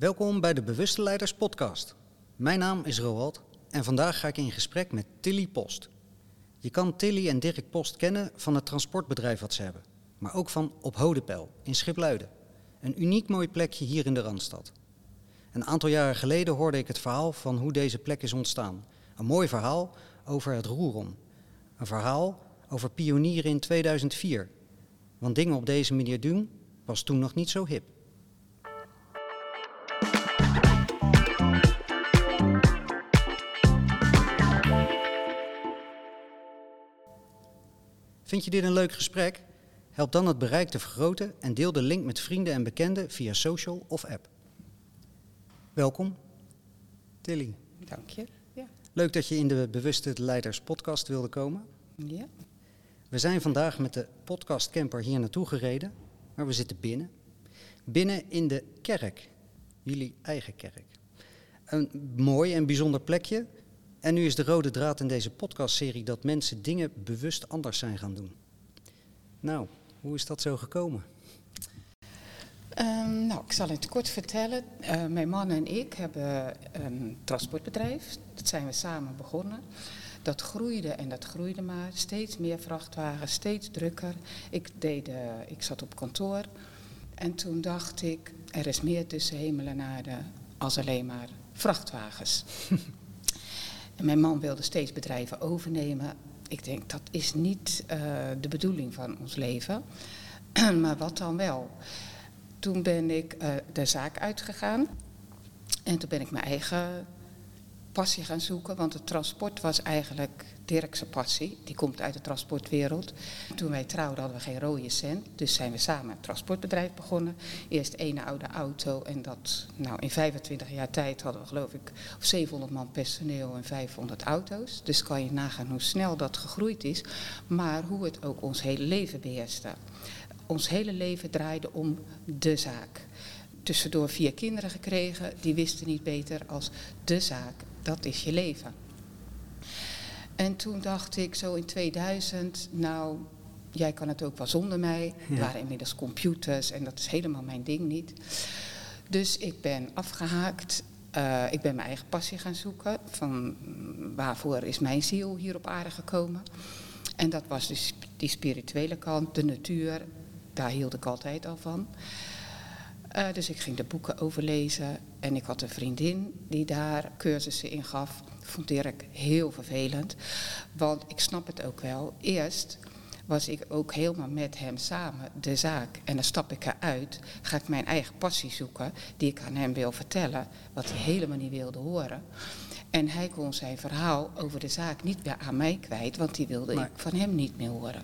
Welkom bij de Bewuste Leiders Podcast. Mijn naam is Roald en vandaag ga ik in gesprek met Tilly Post. Je kan Tilly en Dirk Post kennen van het transportbedrijf wat ze hebben, maar ook van Op Hodepel in Schipluiden. Een uniek mooi plekje hier in de Randstad. Een aantal jaren geleden hoorde ik het verhaal van hoe deze plek is ontstaan. Een mooi verhaal over het Roerom. Een verhaal over pionieren in 2004. Want dingen op deze manier doen was toen nog niet zo hip. Vind je dit een leuk gesprek? Help dan het bereik te vergroten en deel de link met vrienden en bekenden via social of app. Welkom, Tilly. Dank je. Ja. Leuk dat je in de Bewuste Leiders podcast wilde komen. ja. We zijn vandaag met de podcastcamper hier naartoe gereden, maar we zitten binnen. Binnen in de kerk, jullie eigen kerk. Een mooi en bijzonder plekje. En nu is de rode draad in deze podcastserie dat mensen dingen bewust anders zijn gaan doen. Nou, hoe is dat zo gekomen? Ehm, nou, ik zal het kort vertellen. Eh, mijn man en ik hebben een transportbedrijf. Dat zijn we samen begonnen. Dat groeide en dat groeide maar. Steeds meer vrachtwagens, steeds drukker. Ik, deed, eh, ik zat op kantoor. En toen dacht ik, er is meer tussen hemel en aarde als alleen maar vrachtwagens. mijn man wilde steeds bedrijven overnemen. Ik denk, dat is niet eh, de bedoeling van ons leven. maar wat dan wel? Toen ben ik uh, de zaak uitgegaan. En toen ben ik mijn eigen passie gaan zoeken. Want het transport was eigenlijk Dirkse passie. Die komt uit de transportwereld. Toen wij trouwden hadden we geen rode cent. Dus zijn we samen een transportbedrijf begonnen. Eerst één oude auto. En dat, nou in 25 jaar tijd hadden we geloof ik 700 man personeel en 500 auto's. Dus kan je nagaan hoe snel dat gegroeid is. Maar hoe het ook ons hele leven beheerste. Ons hele leven draaide om de zaak tussendoor vier kinderen gekregen. Die wisten niet beter als de zaak. Dat is je leven. En toen dacht ik zo in 2000, nou, jij kan het ook wel zonder mij. Er waren inmiddels computers en dat is helemaal mijn ding niet. Dus ik ben afgehaakt. Uh, ik ben mijn eigen passie gaan zoeken. Van waarvoor is mijn ziel hier op aarde gekomen? En dat was dus die spirituele kant, de natuur. Daar hield ik altijd al van. Uh, dus ik ging de boeken overlezen en ik had een vriendin die daar cursussen in gaf. Vond Dirk heel vervelend, want ik snap het ook wel. Eerst was ik ook helemaal met hem samen de zaak. En dan stap ik eruit, ga ik mijn eigen passie zoeken, die ik aan hem wil vertellen, wat hij helemaal niet wilde horen. En hij kon zijn verhaal over de zaak niet meer aan mij kwijt, want die wilde ik van hem niet meer horen.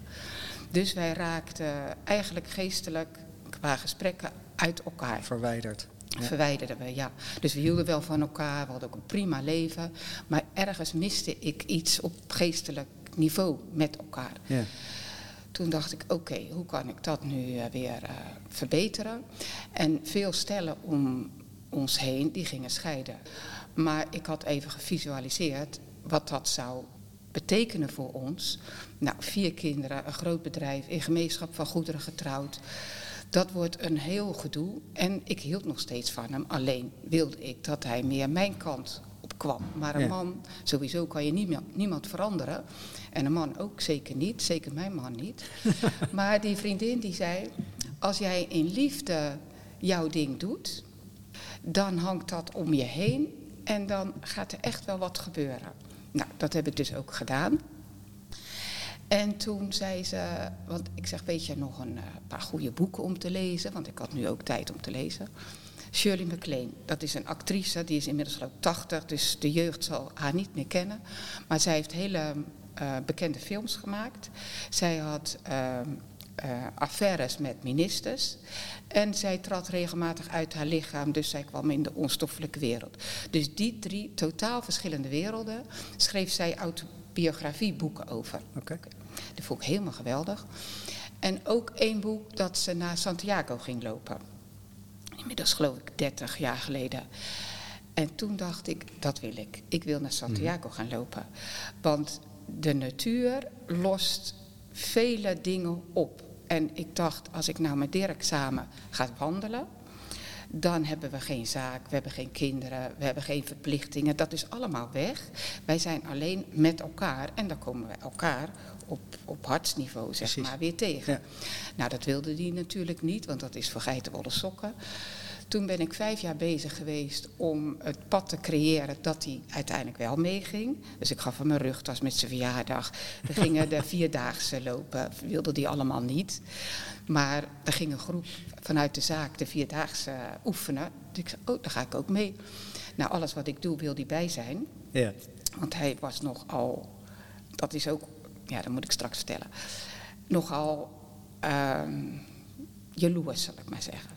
Dus wij raakten eigenlijk geestelijk qua gesprekken uit elkaar. Verwijderd. Ja. Verwijderden we, ja. Dus we hielden wel van elkaar, we hadden ook een prima leven. Maar ergens miste ik iets op geestelijk niveau met elkaar. Ja. Toen dacht ik, oké, hoe kan ik dat nu uh, weer uh, verbeteren? En veel stellen om ons heen, die gingen scheiden. Maar ik had even gevisualiseerd wat dat zou betekenen voor ons. Nou, vier kinderen, een groot bedrijf, in gemeenschap van goederen getrouwd. Dat wordt een heel gedoe. En ik hield nog steeds van hem. Alleen wilde ik dat hij meer mijn kant op kwam. Maar een ja. man, sowieso kan je niemand, niemand veranderen. En een man ook zeker niet. Zeker mijn man niet. maar die vriendin die zei... Als jij in liefde jouw ding doet... dan hangt dat om je heen. En dan gaat er echt wel wat gebeuren. Nou, dat heb ik dus ook gedaan. En toen zei ze, want ik zeg, weet je nog een uh, paar goede boeken om te lezen? Want ik had nu ook tijd om te lezen. Shirley MacLaine, dat is een actrice, die is inmiddels geloof 80, dus de jeugd zal haar niet meer kennen. Maar zij heeft hele uh, bekende films gemaakt. Zij had uh, affaires met ministers. En zij trad regelmatig uit haar lichaam, dus zij kwam in de onstoffelijke wereld. Dus die drie totaal verschillende werelden schreef zij autobiografieboeken over. Okay. Dat vond ik helemaal geweldig. En ook één boek dat ze naar Santiago ging lopen. Inmiddels geloof ik 30 jaar geleden. En toen dacht ik, dat wil ik. Ik wil naar Santiago gaan lopen. Want de natuur lost vele dingen op. En ik dacht, als ik nou met Dirk samen ga wandelen, Dan hebben we geen zaak, we hebben geen kinderen, we hebben geen verplichtingen. Dat is allemaal weg. Wij zijn alleen met elkaar en dan komen we elkaar op, op hartsniveau zeg Precies. maar weer tegen. Ja. Nou, dat wilde die natuurlijk niet, want dat is voor geitenwolle sokken. Toen ben ik vijf jaar bezig geweest om het pad te creëren dat hij uiteindelijk wel meeging. Dus ik gaf hem een rugtas met zijn verjaardag. We gingen de vierdaagse lopen, wilde die allemaal niet. Maar er ging een groep vanuit de zaak de vierdaagse oefenen. Dus ik zei, oh, daar ga ik ook mee. Nou, alles wat ik doe wil hij bij zijn. Ja. Want hij was nogal, dat is ook, ja, dat moet ik straks vertellen, nogal ehm jaloers, zal ik maar zeggen.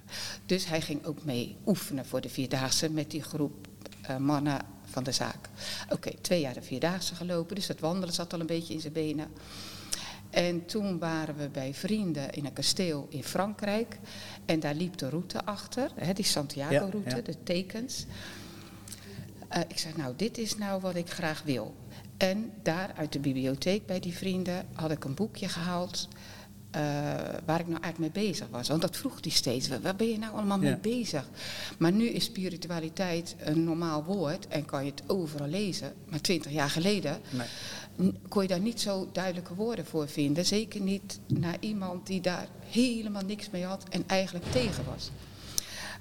Dus hij ging ook mee oefenen voor de Vierdaagse met die groep eh, mannen van de zaak. Oké, twee jaar de Vierdaagse gelopen, dus dat wandelen zat al een beetje in zijn benen. En toen waren we bij vrienden in een kasteel in Frankrijk. En daar liep de route achter, hè, die Santiago-route, Ja, ja. de tekens. Eh, ik zei, nou, dit is nou wat ik graag wil. En daar uit de bibliotheek bij die vrienden had ik een boekje gehaald. eh, waar ik nou eigenlijk mee bezig was. Want dat vroeg hij steeds. Waar ben je nou allemaal mee bezig? Maar nu is spiritualiteit een normaal woord en kan je het overal lezen. Maar twintig jaar geleden Nee. Kon je daar niet zo duidelijke woorden voor vinden. Zeker niet naar iemand die daar helemaal niks mee had en eigenlijk tegen was.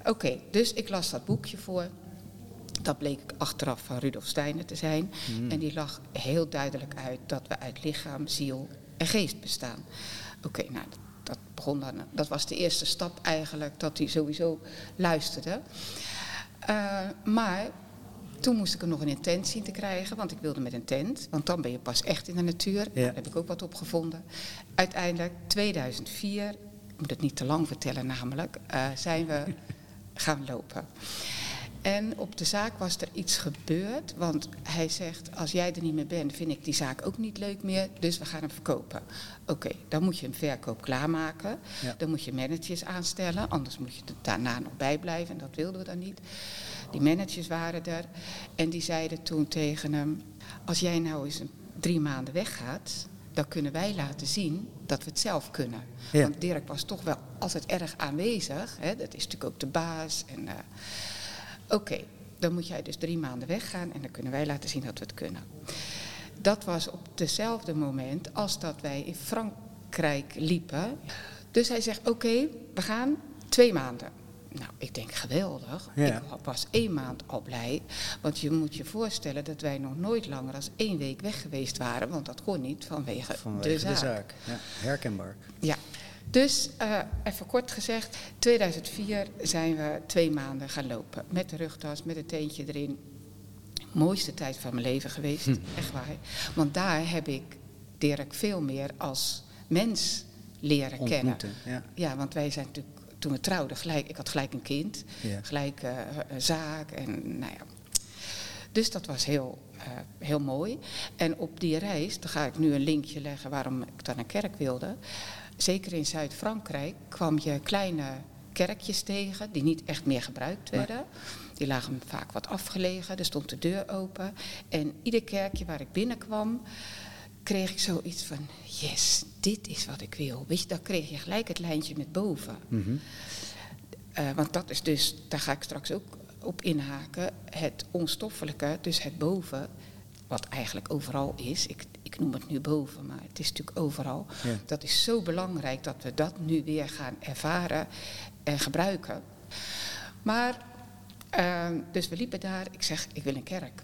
Oké, dus ik las dat boekje voor. Dat bleek achteraf van Rudolf Steiner te zijn. En die lag heel duidelijk uit dat we uit lichaam, ziel en geest bestaan. Oké, nou, dat, dat begon dan. Dat was de eerste stap eigenlijk, dat hij sowieso luisterde. Eh, maar toen moest ik er nog een intent zien te krijgen, want ik wilde met een tent. Want dan ben je pas echt in de natuur. Daar heb ik ook wat op gevonden. Uiteindelijk, 2004, ik moet het niet te lang vertellen namelijk, eh, zijn we gaan lopen. En op de zaak was er iets gebeurd, want hij zegt, als jij er niet meer bent, vind ik die zaak ook niet leuk meer, dus we gaan hem verkopen. Oké, dan moet je een verkoop klaarmaken, Ja. dan moet je managers aanstellen, anders moet je er daarna nog bij blijven en dat wilden we dan niet. Die managers waren er en die zeiden toen tegen hem, als jij nou eens een, drie maanden weggaat, dan kunnen wij laten zien dat we het zelf kunnen. Ja. Want Dirk was toch wel altijd erg aanwezig, hè? dat is natuurlijk ook de baas en... eh, Oké, dan moet jij dus drie maanden weggaan en dan kunnen wij laten zien dat we het kunnen. Dat was op dezelfde moment als dat wij in Frankrijk liepen. Dus hij zegt, oké, we gaan twee maanden. Nou, ik denk geweldig. Ja. Ik was één maand al blij. Want je moet je voorstellen dat wij nog nooit langer dan één week weg geweest waren. Want dat kon niet vanwege, Vanwege de zaak. de zaak. Ja. Herkenbaar. Ja, dus eh, even kort gezegd, 2004 zijn we twee maanden gaan lopen. Met de rugtas, met het teentje erin. Mooiste tijd van mijn leven geweest, Hm. echt waar. Want daar heb ik Dirk veel meer als mens leren kennen. Ontmoeten. Ja. Ja, want wij zijn natuurlijk, toen we trouwden, gelijk, ik had gelijk een kind. Ja. Gelijk eh, een zaak en nou ja. Dus dat was heel, eh, heel mooi. En op die reis, dan ga ik nu een linkje leggen waarom ik dan een kerk wilde. Zeker in Zuid-Frankrijk kwam je kleine kerkjes tegen die niet echt meer gebruikt werden. Die lagen vaak wat afgelegen, er stond de deur open. En ieder kerkje waar ik binnenkwam, kreeg ik zoiets van, yes, dit is wat ik wil. Weet je, dan kreeg je gelijk het lijntje met boven. Mhm. Eh, want dat is dus, daar ga ik straks ook op inhaken, het onstoffelijke, dus het boven, wat eigenlijk overal is. Ik, ik noem het nu boven, maar het is natuurlijk overal. Ja. Dat is zo belangrijk dat we dat nu weer gaan ervaren en gebruiken. Maar, eh, dus we liepen daar, ik zeg, ik wil een kerk.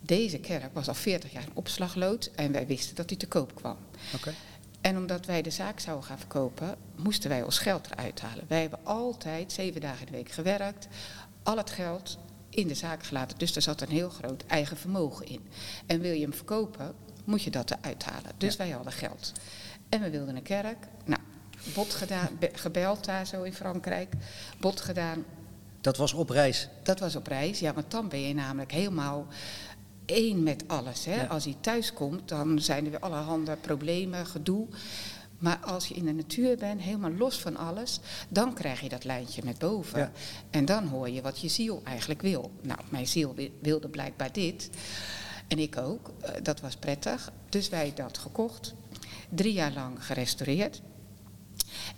Deze kerk was al 40 jaar een opslaglood en wij wisten dat die te koop kwam. Oké. En omdat wij de zaak zouden gaan verkopen, moesten wij ons geld eruit halen. Wij hebben altijd zeven dagen in de week gewerkt, al het geld in de zaak gelaten. Dus er zat een heel groot eigen vermogen in. En wil je hem verkopen, moet je dat eruit halen. Dus wij hadden geld. En we wilden een kerk. Nou, bot gedaan, be- gebeld daar zo in Frankrijk. Bot gedaan, Dat was op reis. dat was op reis, ja, want dan ben je namelijk helemaal één met alles. Hè? Ja. Als hij thuis komt, dan zijn er weer allerhande problemen, gedoe. Maar als je in de natuur bent, helemaal los van alles, dan krijg je dat lijntje met boven. Ja. En dan hoor je wat je ziel eigenlijk wil. Nou, mijn ziel wi- wilde blijkbaar dit. En ik ook. Eh, dat was prettig. Dus wij dat gekocht. Drie jaar lang gerestaureerd.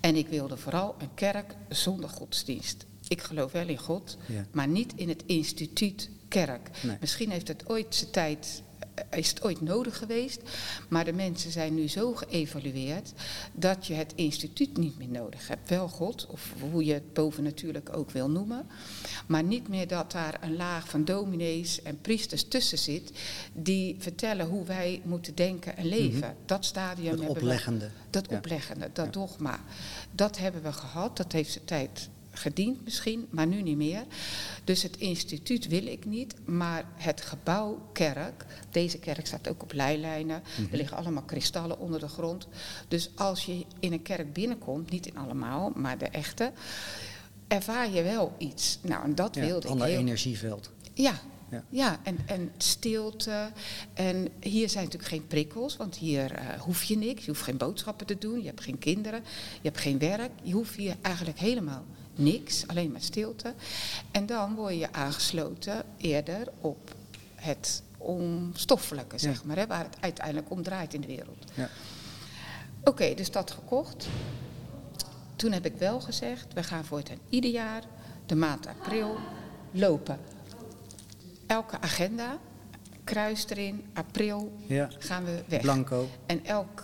En ik wilde vooral een kerk zonder godsdienst. Ik geloof wel in God, Ja. maar niet in het instituut kerk. Nee. Misschien heeft het ooit zijn tijd, eh, is het ooit nodig geweest, maar de mensen zijn nu zo geëvalueerd dat je het instituut niet meer nodig hebt. Wel God, of hoe je het boven natuurlijk ook wil noemen, maar niet meer dat daar een laag van dominees en priesters tussen zit die vertellen hoe wij moeten denken en leven. Dat stadium Het hebben we- opleggende. dat Ja. opleggende, dat Ja. dogma. Dat hebben we gehad, dat heeft zijn tijd gediend misschien, maar nu niet meer. Dus het instituut wil ik niet, maar het gebouw kerk, deze kerk staat ook op leilijnen, Mhm. er liggen allemaal kristallen onder de grond. Dus als je in een kerk binnenkomt, niet in allemaal, maar de echte, ervaar je wel iets. Nou, en dat Ja, wilde ik ander heel energieveld. ja, Ja. ja. en, en stilte. En hier zijn natuurlijk geen prikkels, want hier eh, hoef je niks. Je hoeft geen boodschappen te doen, je hebt geen kinderen, je hebt geen werk. Je hoeft hier eigenlijk helemaal niks, alleen maar stilte. En dan word je aangesloten eerder op het onstoffelijke, zeg maar, hè, waar het uiteindelijk om draait in de wereld. Ja. Oké, dus dat gekocht. Toen heb ik wel gezegd, we gaan voortaan ieder jaar de maand april lopen. Elke agenda, kruis erin, april Ja. gaan we weg. Blanco. En elk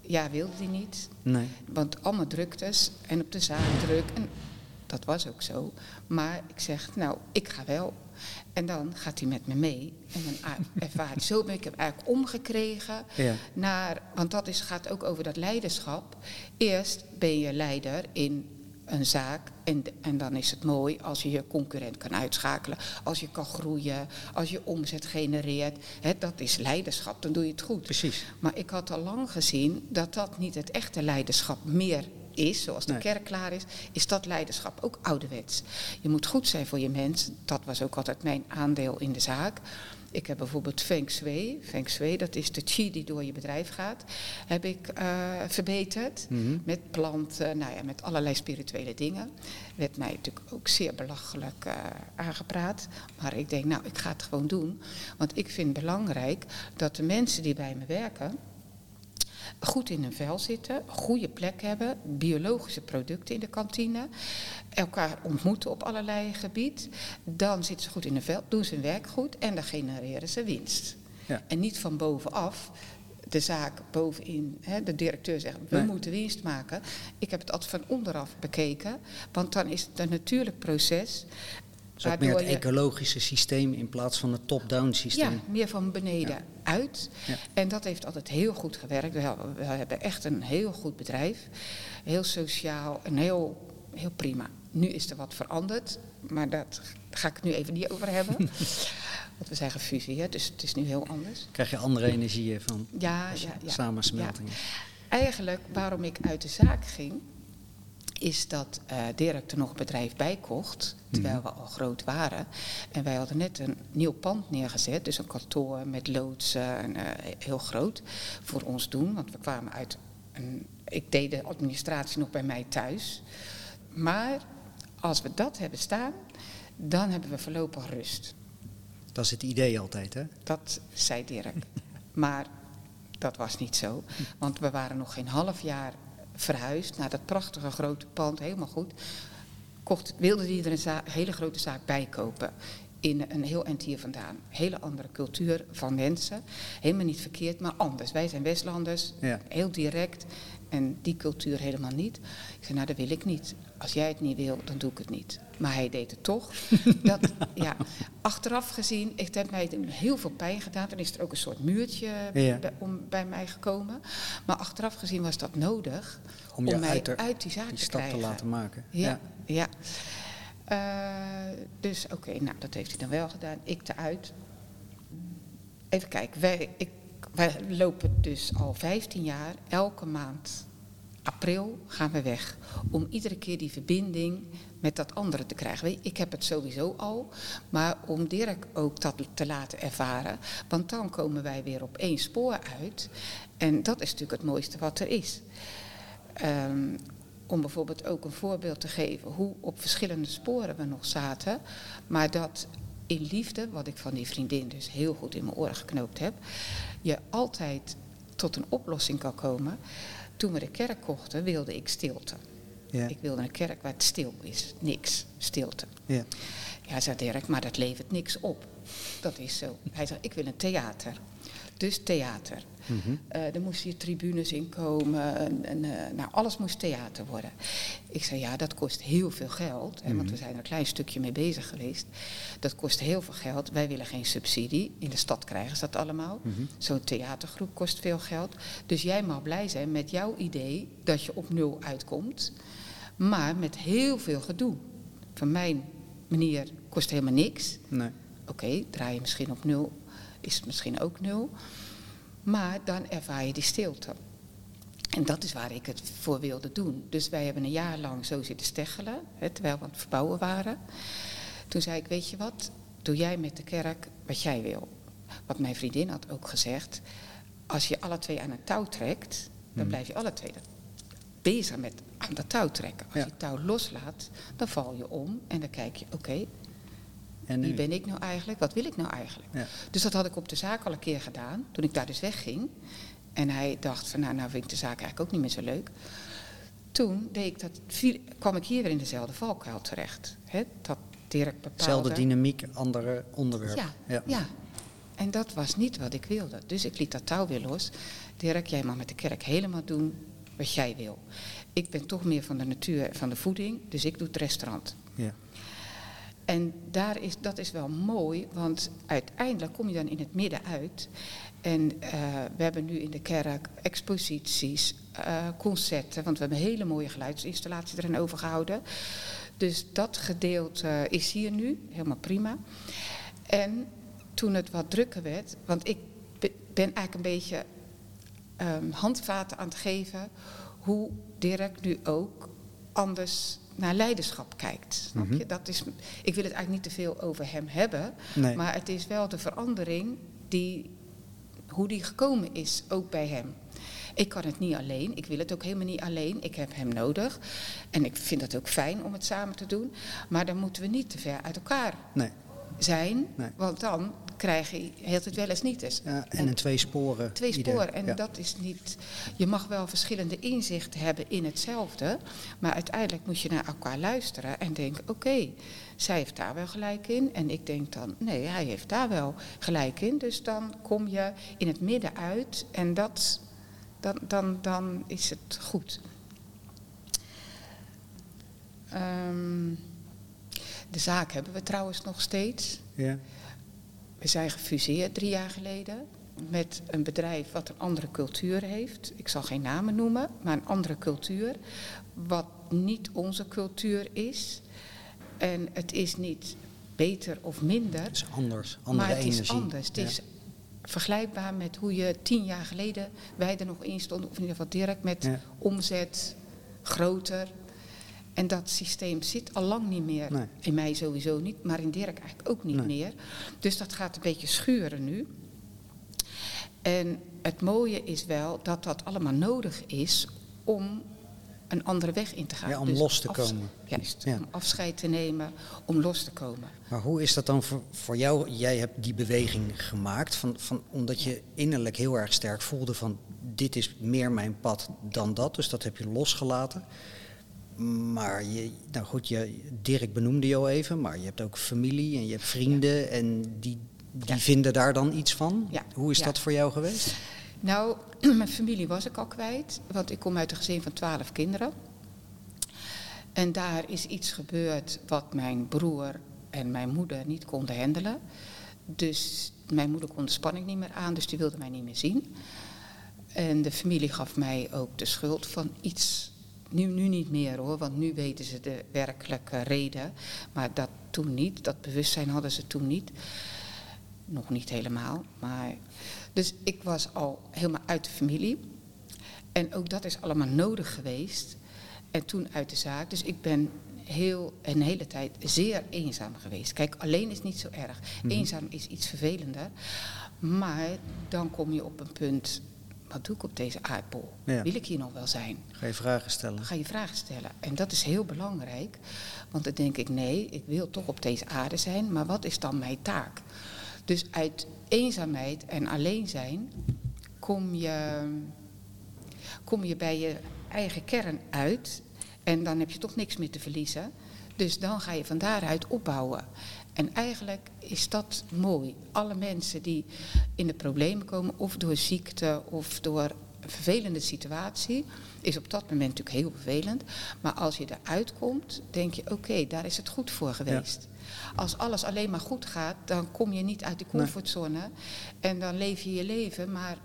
jaar wilde die niet, Nee. want allemaal druktes en op de zaak druk. En dat was ook zo. Maar ik zeg, nou, ik ga wel. En dan gaat hij met me mee. En dan ervaar ik zo ben ik hem eigenlijk omgekregen Ja. naar, want dat is, gaat ook over dat leiderschap. Eerst ben je leider in een zaak en, en dan is het mooi als je je concurrent kan uitschakelen, als je kan groeien, als je omzet genereert. Hè, dat is leiderschap, dan doe je het goed. Precies. Maar ik had al lang gezien dat dat niet het echte leiderschap meer is, zoals de Nee. kerk klaar is, is dat leiderschap ook ouderwets. Je moet goed zijn voor je mensen, dat was ook altijd mijn aandeel in de zaak. Ik heb bijvoorbeeld Feng Shui, Feng Shui, dat is de chi die door je bedrijf gaat, heb ik eh, verbeterd. Mhm. Met planten, nou ja, met allerlei spirituele dingen. Werd mij natuurlijk ook zeer belachelijk eh, aangepraat. Maar ik denk, nou, ik ga het gewoon doen. Want ik vind belangrijk dat de mensen die bij me werken goed in hun vel zitten, goede plek hebben, biologische producten in de kantine, elkaar ontmoeten op allerlei gebied. Dan zitten ze goed in hun vel, doen ze hun werk goed en dan genereren ze winst. Ja. En niet van bovenaf de zaak bovenin. Hè, de directeur zegt, we Nee. moeten winst maken. Ik heb het altijd van onderaf bekeken, want dan is het een natuurlijk proces. Dus ook meer het ecologische systeem in plaats van het top-down systeem. ja, meer van beneden Ja. uit. Ja. En dat heeft altijd heel goed gewerkt. We, hebben- echt een heel goed bedrijf. Heel sociaal en heel, heel prima. Nu is er wat veranderd, maar dat ga ik het nu even niet over hebben. Want we zijn gefuseerd, dus het is nu heel anders. Krijg je andere energieën van Ja, ja, ja. samensmeltingen. Eigenlijk waarom ik uit de zaak ging, is dat eh Dirk er nog een bedrijf bij kocht, terwijl we al groot waren. En wij hadden net een nieuw pand neergezet, dus een kantoor met loodsen, en, eh, heel groot, voor ons doen. Want we kwamen uit, een, ik deed de administratie nog bij mij thuis. Maar als we dat hebben staan, dan hebben we voorlopig rust. Dat is het idee altijd, hè? Dat zei Dirk. Maar dat was niet zo. Want we waren nog geen half jaar verhuisd naar dat prachtige grote pand, helemaal goed. Kocht, wilde hij er een hele grote zaak bij kopen. In een heel eind hier vandaan. Hele andere cultuur van mensen. Helemaal niet verkeerd, maar anders. Wij zijn Westlanders, Ja. heel direct. En die cultuur helemaal niet. Ik zei, nou dat wil ik niet. Als jij het niet wil, dan doe ik het niet. Maar hij deed het toch. Dat, ja, achteraf gezien, het heeft mij heel veel pijn gedaan. Dan is er ook een soort muurtje Ja. bij, om, bij mij gekomen. Maar achteraf gezien was dat nodig Om om, mij uit uit, die zaak Die te stap krijgen. te laten maken. Ja, ja. Eh, dus oké, nou dat heeft hij dan wel gedaan. Ik eruit. Even kijken, wij, ik, wij lopen dus al 15 jaar, elke maand april gaan we weg. Om iedere keer die verbinding met dat andere te krijgen. Ik heb het sowieso al, maar om Dirk ook dat te laten ervaren. Want dan komen wij weer op één spoor uit. En dat is natuurlijk het mooiste wat er is. Ehm, om bijvoorbeeld ook een voorbeeld te geven hoe op verschillende sporen we nog zaten. Maar dat in liefde, wat ik van die vriendin dus heel goed in mijn oren geknoopt heb, je altijd tot een oplossing kan komen. Toen we de kerk kochten, wilde ik stilte. Ja. Ik wilde een kerk waar het stil is. Niks. Stilte. Ja. Ja, zei Dirk, maar dat levert niks op. Dat is zo. Hij zei, ik wil een theater. Dus theater. Mhm. Eh, er moesten hier tribunes in komen. En, en, eh, nou, alles moest theater worden. Ik zei, ja, dat kost heel veel geld. Hè, Want we zijn er een klein stukje mee bezig geweest. Dat kost heel veel geld. Wij willen geen subsidie. In de stad krijgen ze dat allemaal. Zo'n theatergroep kost veel geld. Dus jij mag blij zijn met jouw idee dat je op nul uitkomt. Maar met heel veel gedoe. Van mijn manier kost helemaal niks. Nee. Oké, draai je misschien op nul, is het misschien ook nul. Maar dan ervaar je die stilte. En dat is waar ik het voor wilde doen. Dus wij hebben een jaar lang zo zitten steggelen, hè, terwijl we aan het verbouwen waren. Toen zei ik, weet je wat, doe jij met de kerk wat jij wil. Wat mijn vriendin had ook gezegd, als je alle twee aan een touw trekt, dan blijf je alle twee bezig met aan dat touw trekken. Als Ja. je het touw loslaat, dan val je om en dan kijk je, oké, En wie ben ik nou eigenlijk? Wat wil ik nou eigenlijk? Ja. Dus dat had ik op de zaak al een keer gedaan, toen ik daar dus wegging. En hij dacht van, nou, nou vind ik de zaak eigenlijk ook niet meer zo leuk. Toen deed ik dat, kwam ik hier weer in dezelfde valkuil terecht. Hè? Dat Dirk bepaalde... Zelfde dynamiek, andere onderwerp. Ja, ja. En dat was niet wat ik wilde. Dus ik liet dat touw weer los. Dirk, jij mag met de kerk helemaal doen wat jij wil. Ik ben toch meer van de natuur en van de voeding, dus ik doe het restaurant. Ja. En daar is, dat is wel mooi, want uiteindelijk kom je dan in het midden uit. En eh, we hebben nu in de kerk exposities, eh, concerten, want we hebben een hele mooie geluidsinstallatie erin overgehouden. Dus dat gedeelte is hier nu, helemaal prima. En toen het wat drukker werd, want ik be- ben eigenlijk een beetje ehm, handvaten aan het geven hoe Dirk nu ook anders naar leiderschap kijkt. Snap je? Dat is, ik wil het eigenlijk niet te veel over hem hebben, Nee. maar het is wel de verandering die, hoe die gekomen is, ook bij hem. Ik kan het niet alleen, ik wil het ook helemaal niet alleen, ik heb hem nodig. En ik vind het ook fijn om het samen te doen, maar dan moeten we niet te ver uit elkaar Nee. Zijn, Nee. want dan krijg je heel het wel eens niet eens. Ja, en een twee sporen. Twee sporen. En Ja. dat is niet. Je mag wel verschillende inzichten hebben in hetzelfde. Maar uiteindelijk moet je naar elkaar luisteren en denken: oké, zij heeft daar wel gelijk in. En ik denk dan: nee, hij heeft daar wel gelijk in. Dus dan kom je in het midden uit en dat, dan, dan, dan is het goed. Ehm, de zaak hebben we trouwens nog steeds. Ja. We zijn gefuseerd drie jaar geleden met een bedrijf wat een andere cultuur heeft. Ik zal geen namen noemen, maar een andere cultuur. Wat niet onze cultuur is. En het is niet beter of minder, Het is anders. Andere maar het energie. is anders. Het Ja. is vergelijkbaar met hoe je tien jaar geleden, wij er nog in stonden, of in ieder geval Dirk, met Ja. omzet, groter. En dat systeem zit al lang niet meer. Nee. In mij sowieso niet, maar in Dirk eigenlijk ook niet Nee. meer. Dus dat gaat een beetje schuren nu. En het mooie is wel dat dat allemaal nodig is om een andere weg in te gaan. Ja, om Dus los te komen. Juist, Ja. om afscheid te nemen, om los te komen. Maar hoe is dat dan voor, voor jou? Jij hebt die beweging gemaakt, van, van, omdat je innerlijk heel erg sterk voelde van dit is meer mijn pad dan dat. Dus dat heb je losgelaten. Maar je, nou goed, je, Dirk benoemde je al even, maar je hebt ook familie en je hebt vrienden en die, die Ja. vinden daar dan iets van. Ja. Hoe is dat voor jou geweest? Nou, mijn familie was ik al kwijt, want ik kom uit een gezin van twaalf kinderen. En daar is iets gebeurd wat mijn broer en mijn moeder niet konden handelen. Dus mijn moeder kon de spanning niet meer aan, dus die wilde mij niet meer zien. En de familie gaf mij ook de schuld van iets. Nu, nu niet meer hoor, want nu weten ze de werkelijke reden. Maar dat toen niet, dat bewustzijn hadden ze toen niet. Nog niet helemaal. Maar... Dus ik was al helemaal uit de familie. En ook dat is allemaal nodig geweest. En toen uit de zaak. Dus ik ben heel, een hele tijd zeer eenzaam geweest. Kijk, alleen is niet zo erg. Eenzaam is iets vervelender. Maar dan kom je op een punt. Wat doe ik op deze aardbol? Ja. Wil ik hier nog wel zijn? Ga je vragen stellen? Dan ga je vragen stellen. En dat is heel belangrijk. Want dan denk ik, nee, ik wil toch op deze aarde zijn. Maar wat is dan mijn taak? Dus uit eenzaamheid en alleen zijn kom je, kom je bij je eigen kern uit. En dan heb je toch niks meer te verliezen. Dus dan ga je van daaruit opbouwen. En eigenlijk is dat mooi. Alle mensen die in de problemen komen, of door ziekte of door een vervelende situatie, is op dat moment natuurlijk heel vervelend. Maar als je eruit komt, denk je, oké, daar is het goed voor geweest. Als alles alleen maar goed gaat, dan kom je niet uit die comfortzone. En dan leef je je leven, maar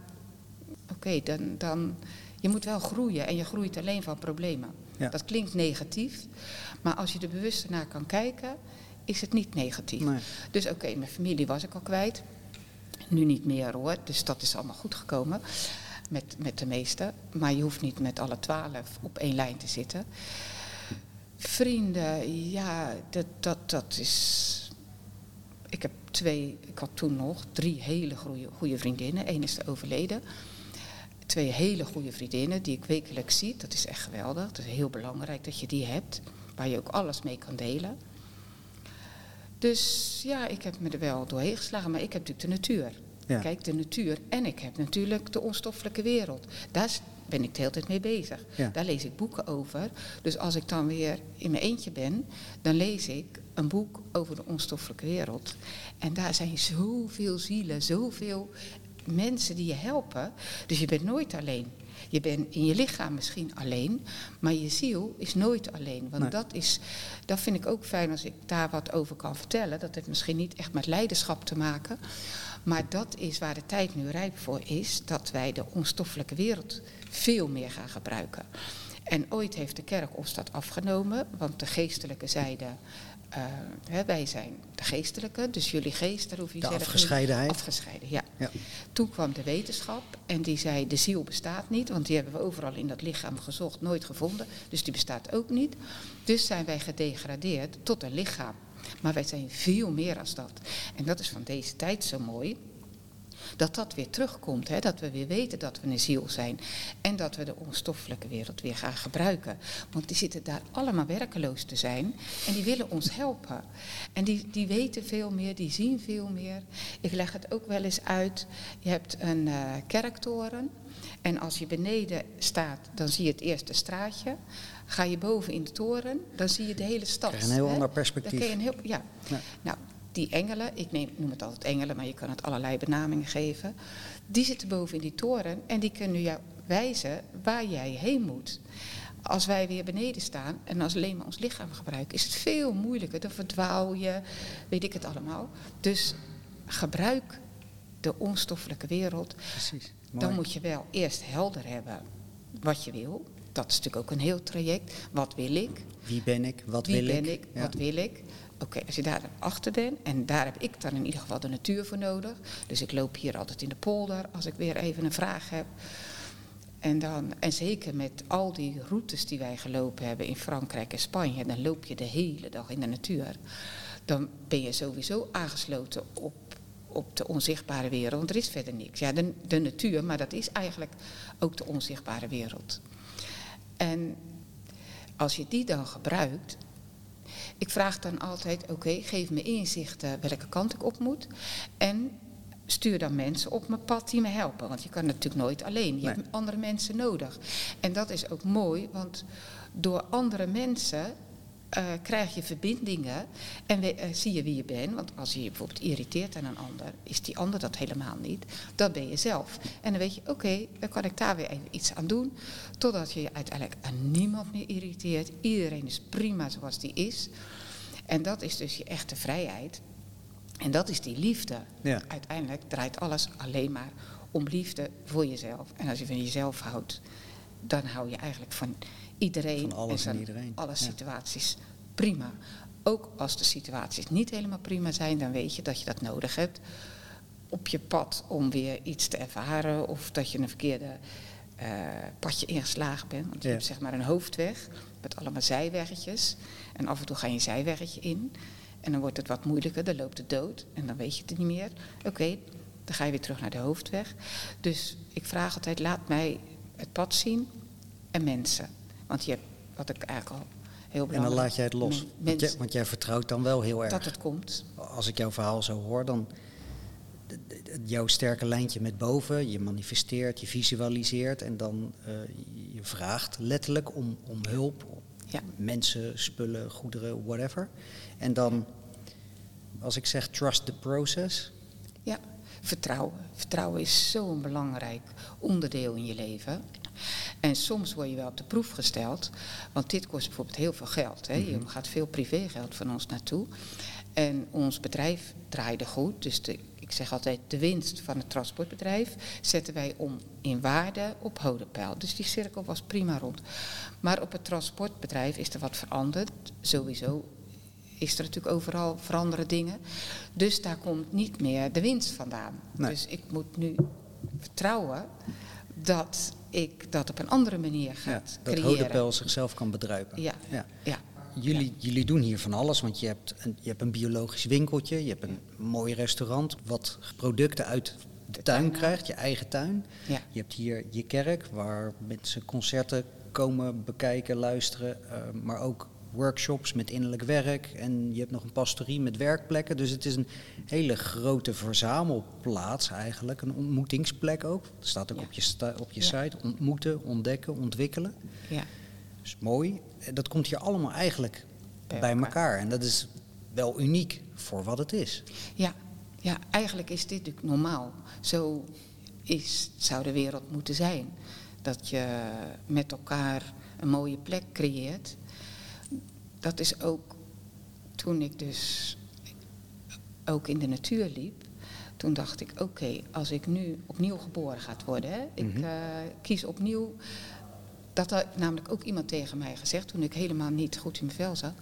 oké, dan, dan, je moet wel groeien. En je groeit alleen van problemen. Dat klinkt negatief, maar als je er bewust naar kan kijken, is het niet negatief. Dus oké, mijn familie was ik al kwijt. Nu niet meer hoor, dus dat is allemaal goed gekomen met, met de meeste. Maar je hoeft niet met alle twaalf op één lijn te zitten. Vrienden, ja, dat, dat, dat is. Ik heb twee, ik had toen nog drie hele goede, goede vriendinnen. Eén is overleden. Twee hele goede vriendinnen die ik wekelijks zie. Dat is echt geweldig. Het is heel belangrijk dat je die hebt. Waar je ook alles mee kan delen. Dus ja, ik heb me er wel doorheen geslagen. Maar ik heb natuurlijk de natuur. Kijk, de natuur. En ik heb natuurlijk de onstoffelijke wereld. Daar ben ik de hele tijd mee bezig. Daar lees ik boeken over. Dus als ik dan weer in mijn eentje ben, dan lees ik een boek over de onstoffelijke wereld. En daar zijn zoveel zielen, zoveel mensen die je helpen. Dus je bent nooit alleen. Je bent in je lichaam misschien alleen, maar je ziel is nooit alleen. Want dat, is, dat vind ik ook fijn als ik daar wat over kan vertellen. Dat heeft misschien niet echt met leiderschap te maken. Maar dat is waar de tijd nu rijp voor is, dat wij de onstoffelijke wereld veel meer gaan gebruiken. En ooit heeft de kerk ons dat afgenomen, want de geestelijke zijde, uh, hè, wij zijn de geestelijke, dus jullie geest, daar hoef je de afgescheidenheid. Afgescheiden, ja. ja. Toen kwam de wetenschap en die zei de ziel bestaat niet, want die hebben we overal in dat lichaam gezocht, nooit gevonden, dus die bestaat ook niet. Dus zijn wij gedegradeerd tot een lichaam. Maar wij zijn veel meer als dat. En dat is van deze tijd zo mooi. Dat dat weer terugkomt. Hè? Dat we weer weten dat we een ziel zijn. En dat we de onstoffelijke wereld weer gaan gebruiken. Want die zitten daar allemaal werkeloos te zijn. En die willen ons helpen. En die, die weten veel meer, die zien veel meer. Ik leg het ook wel eens uit. Je hebt een uh, kerktoren. En als je beneden staat, dan zie je het eerste straatje. Ga je boven in de toren, dan zie je de hele stad. een heel ander perspectief. Dan een heel, ja. Nou, die engelen, ik neem, noem het altijd engelen, maar je kan het allerlei benamingen geven. Die zitten boven in die toren en die kunnen jou wijzen waar jij heen moet. Als wij weer beneden staan en als alleen maar ons lichaam gebruiken, is het veel moeilijker. Dan verdwaal je, weet ik het allemaal. Dus gebruik de onstoffelijke wereld. Precies. Dan moet je wel eerst helder hebben wat je wil dat is natuurlijk ook een heel traject. Wat wil ik? Wie ben ik? Wat Wie wil ben ik? Wat wil ik? Oké, als je daar achter bent, en daar heb ik dan in ieder geval de natuur voor nodig. Dus ik loop hier altijd in de polder als ik weer even een vraag heb. En, dan, en zeker met al die routes die wij gelopen hebben in Frankrijk en Spanje, dan loop je de hele dag in de natuur. Dan ben je sowieso aangesloten op, op de onzichtbare wereld, want er is verder niks. Ja, de, de natuur, maar dat is eigenlijk ook de onzichtbare wereld. En als je die dan gebruikt, ik vraag dan altijd, oké, geef me inzichten welke kant ik op moet. En stuur dan mensen op mijn pad die me helpen. Want je kan natuurlijk nooit alleen. Je hebt andere mensen nodig. En dat is ook mooi, want door andere mensen uh, krijg je verbindingen en we, uh, zie je wie je bent. Want als je je bijvoorbeeld irriteert aan een ander, is die ander dat helemaal niet. Dat ben je zelf. En dan weet je, oké, dan kan ik daar weer even iets aan doen. Totdat je je uiteindelijk aan niemand meer irriteert. Iedereen is prima zoals die is. En dat is dus je echte vrijheid. En dat is die liefde. Ja. Uiteindelijk draait alles alleen maar om liefde voor jezelf. En als je van jezelf houdt, dan hou je eigenlijk van iedereen van alles en, iedereen. alle situaties prima. Ook als de situaties niet helemaal prima zijn, dan weet je dat je dat nodig hebt op je pad om weer iets te ervaren of dat je een verkeerde uh, padje ingeslagen bent. Want je hebt zeg maar een hoofdweg met allemaal zijweggetjes en af en toe ga je een zijweggetje in en dan wordt het wat moeilijker, dan loopt het dood en dan weet je het niet meer. Oké, dan ga je weer terug naar de hoofdweg. Dus ik vraag altijd, laat mij het pad zien en mensen. Want je hebt, wat ik eigenlijk al heel belangrijk... En dan laat jij het los. Want jij, want jij, vertrouwt dan wel heel erg. Dat het komt. Als ik jouw verhaal zo hoor, dan... Jouw sterke lijntje met boven, je manifesteert, je visualiseert en dan uh, je vraagt letterlijk om, om hulp, Ja. Mensen, spullen, goederen, whatever. En dan, als ik zeg trust the process. Ja, vertrouwen. Vertrouwen is zo'n belangrijk onderdeel in je leven. En soms word je wel op de proef gesteld, want dit kost bijvoorbeeld heel veel geld. Hè. Je gaat veel privégeld van ons naartoe. En ons bedrijf draaide goed, dus de, ik zeg altijd de winst van het transportbedrijf zetten wij om in waarde op hodepeil. Dus die cirkel was prima rond. Maar op het transportbedrijf is er wat veranderd. Sowieso is er natuurlijk overal veranderen dingen. Dus daar komt niet meer de winst vandaan. Nee. Dus ik moet nu vertrouwen dat ik dat op een andere manier ga Ja, dat creëren. hodepeil zichzelf kan bedruipen. Ja, Ja. ja. Jullie, jullie doen hier van alles, want je hebt, een, je hebt een biologisch winkeltje, je hebt een mooi restaurant wat producten uit de tuin tuin. krijgt, je eigen tuin. Ja. Je hebt hier je kerk waar mensen concerten komen bekijken, luisteren, eh, maar ook workshops met innerlijk werk. En je hebt nog een pastorie met werkplekken. Dus het is een hele grote verzamelplaats eigenlijk, een ontmoetingsplek ook. Dat staat ook Ja. op je, sta- op je Ja. site, ontmoeten, ontdekken, ontwikkelen. ja. Dus mooi. En Dat komt hier allemaal eigenlijk bij, Bij elkaar. elkaar. En dat is wel uniek voor wat het is. Ja, ja, eigenlijk is dit natuurlijk normaal. Zo is, zou de wereld moeten zijn. Dat je met elkaar een mooie plek creëert. Dat is ook toen ik dus ook in de natuur liep. Toen dacht ik, oké, als ik nu opnieuw geboren gaat worden, hè, ik Mhm. eh, kies opnieuw. Dat had namelijk ook iemand tegen mij gezegd toen ik helemaal niet goed in mijn vel zat.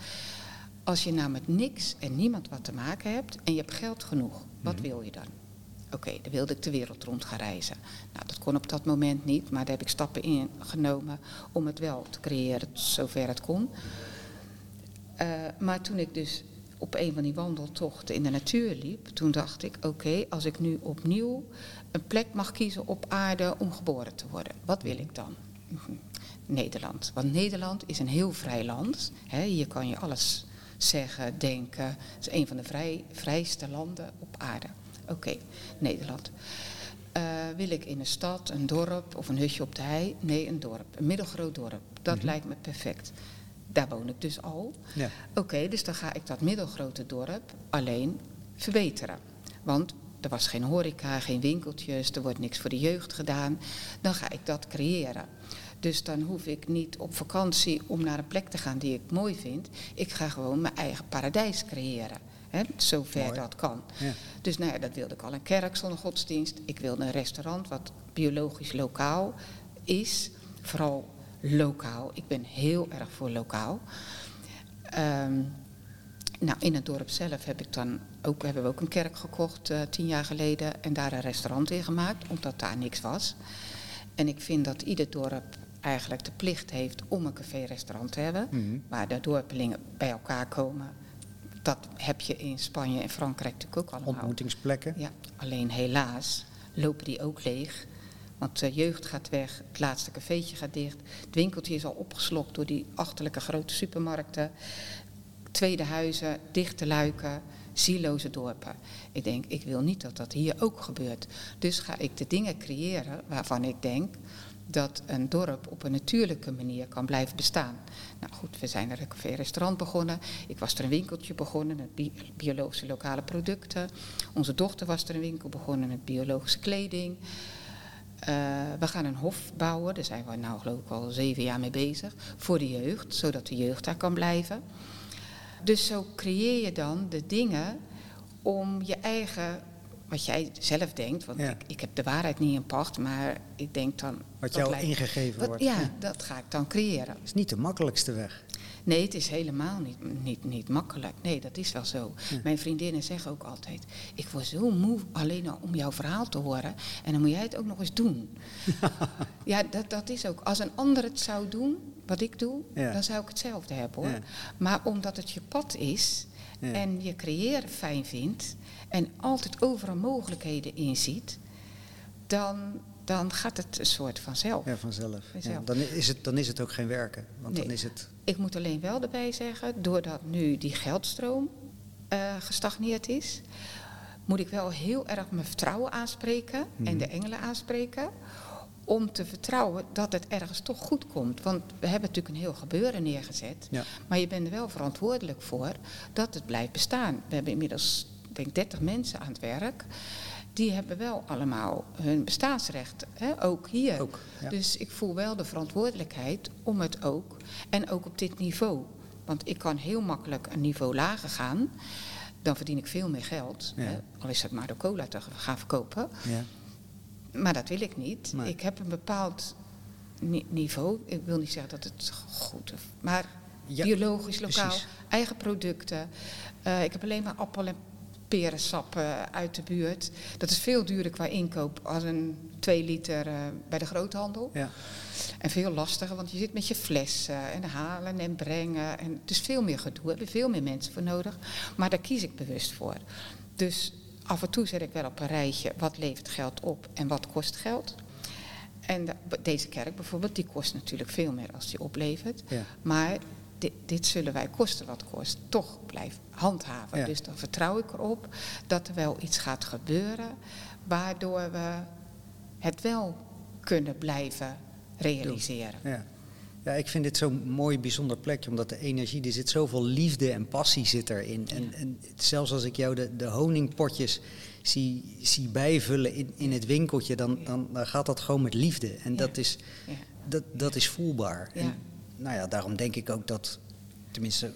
Als je nou met niks en niemand wat te maken hebt en je hebt geld genoeg, wat Mhm. wil je dan? Oké, dan wilde ik de wereld rond gaan reizen. Nou, dat kon op dat moment niet, maar daar heb ik stappen in genomen om het wel te creëren, zover het kon. Eh, maar toen ik dus op een van die wandeltochten in de natuur liep, toen dacht ik, oké, als ik nu opnieuw een plek mag kiezen op aarde om geboren te worden, wat wil ik dan? Mhm. Nederland. Want Nederland is een heel vrij land. Hè, hier kan je alles zeggen, denken. Het is een van de vrij, vrijste landen op aarde. Oké, Nederland. Eh, wil ik in een stad, een dorp of een hutje op de hei? Nee, een dorp. Een middelgroot dorp. Dat lijkt me perfect. Daar woon ik dus al. Ja. Oké, dus dan ga ik dat middelgrote dorp alleen verbeteren. Want er was geen horeca, geen winkeltjes, er wordt niks voor de jeugd gedaan. Dan ga ik dat creëren. Dus dan hoef ik niet op vakantie om naar een plek te gaan die ik mooi vind. Ik ga gewoon mijn eigen paradijs creëren. Hè, zover Mooi. dat kan. Ja. Dus nou ja, dat wilde ik al. Een kerk zonder godsdienst. Ik wilde een restaurant wat biologisch lokaal is. Vooral lokaal. Ik ben heel erg voor lokaal. Ehm, nou, in het dorp zelf heb ik dan ook, hebben we ook een kerk gekocht eh, tien jaar geleden en daar een restaurant in gemaakt, omdat daar niks was. En ik vind dat ieder dorp eigenlijk de plicht heeft om een café-restaurant te hebben, Mhm. waar de dorpelingen bij elkaar komen. Dat heb je in Spanje en Frankrijk natuurlijk ook allemaal. Ontmoetingsplekken. Ja, alleen helaas lopen die ook leeg. Want de jeugd gaat weg, het laatste cafeetje gaat dicht. Het winkeltje is al opgeslokt door die achterlijke grote supermarkten. Tweede huizen, dichte luiken, zieloze dorpen. Ik denk, ik wil niet dat dat hier ook gebeurt. Dus ga ik de dingen creëren waarvan ik denk dat een dorp op een natuurlijke manier kan blijven bestaan. Nou goed, we zijn er een café-restaurant begonnen. Ik was er een winkeltje begonnen met bi- biologische lokale producten. Onze dochter was er een winkel begonnen met biologische kleding. Eh, we gaan een hof bouwen, daar zijn we nou geloof ik al zeven jaar mee bezig, voor de jeugd, zodat de jeugd daar kan blijven. Dus zo creëer je dan de dingen om je eigen, wat jij zelf denkt, want Ja. ik, ik heb de waarheid niet in pacht, maar ik denk dan... Wat dat jou lijkt- ingegeven wat- wordt. Ja, dat ga ik dan creëren. is niet de makkelijkste weg. Nee, het is helemaal niet, niet, niet makkelijk. Nee, dat is wel zo. Ja. Mijn vriendinnen zeggen ook altijd: Ik word zo moe alleen al om jouw verhaal te horen. En dan moet jij het ook nog eens doen. ja, dat, dat is ook. Als een ander het zou doen, wat ik doe, Ja. dan zou ik hetzelfde hebben hoor. Ja. Maar omdat het je pad is en je creëren fijn vindt en altijd overal mogelijkheden inziet, dan, dan gaat het een soort vanzelf. Ja, vanzelf. Ja, dan, is het, dan is het ook geen werken. Want dan is het... Ik moet alleen wel erbij zeggen, doordat nu die geldstroom eh, gestagneerd is, moet ik wel heel erg mijn vertrouwen aanspreken en Mhm. de engelen aanspreken om te vertrouwen dat het ergens toch goed komt. Want we hebben natuurlijk een heel gebeuren neergezet. Ja. Maar je bent er wel verantwoordelijk voor dat het blijft bestaan. We hebben inmiddels, denk ik, 30 mensen aan het werk. Die hebben wel allemaal hun bestaansrecht, hè? ook hier. Ook, ja. Dus ik voel wel de verantwoordelijkheid om het ook, en ook op dit niveau. Want ik kan heel makkelijk een niveau lager gaan. Dan verdien ik veel meer geld. Ja. Hè? Al is het maar door cola te gaan verkopen. Ja. Maar dat wil ik niet. Ik heb een bepaald ni- niveau. Ik wil niet zeggen dat het goed is. Maar biologisch, lokaal, precies. eigen producten. Eh, ik heb alleen maar appel- en perensap eh, uit de buurt. Dat is veel duurder qua inkoop als een 2 liter eh, bij de groothandel. Ja. En veel lastiger, want je zit met je flessen en halen en brengen. En het is veel meer gedoe, daar hebben veel meer mensen voor nodig. Maar daar kies ik bewust voor. Dus af en toe zet ik wel op een rijtje wat levert geld op en wat kost geld. En de- deze kerk bijvoorbeeld, die kost natuurlijk veel meer als die oplevert. Ja. Maar dit, dit zullen wij kosten wat kost toch blijven handhaven. Ja. Dus dan vertrouw ik erop dat er wel iets gaat gebeuren waardoor we het wel kunnen blijven realiseren. Ja. ja, ik vind dit zo'n mooi, bijzonder plekje, omdat de energie, er zit zoveel liefde en passie zit erin. En, en zelfs als ik jou de, de honingpotjes zie, zie bijvullen in, in het winkeltje, dan, dan, dan gaat dat gewoon met liefde. En dat, is, dat, dat is voelbaar. Ja. En, nou ja, daarom denk ik ook dat, tenminste,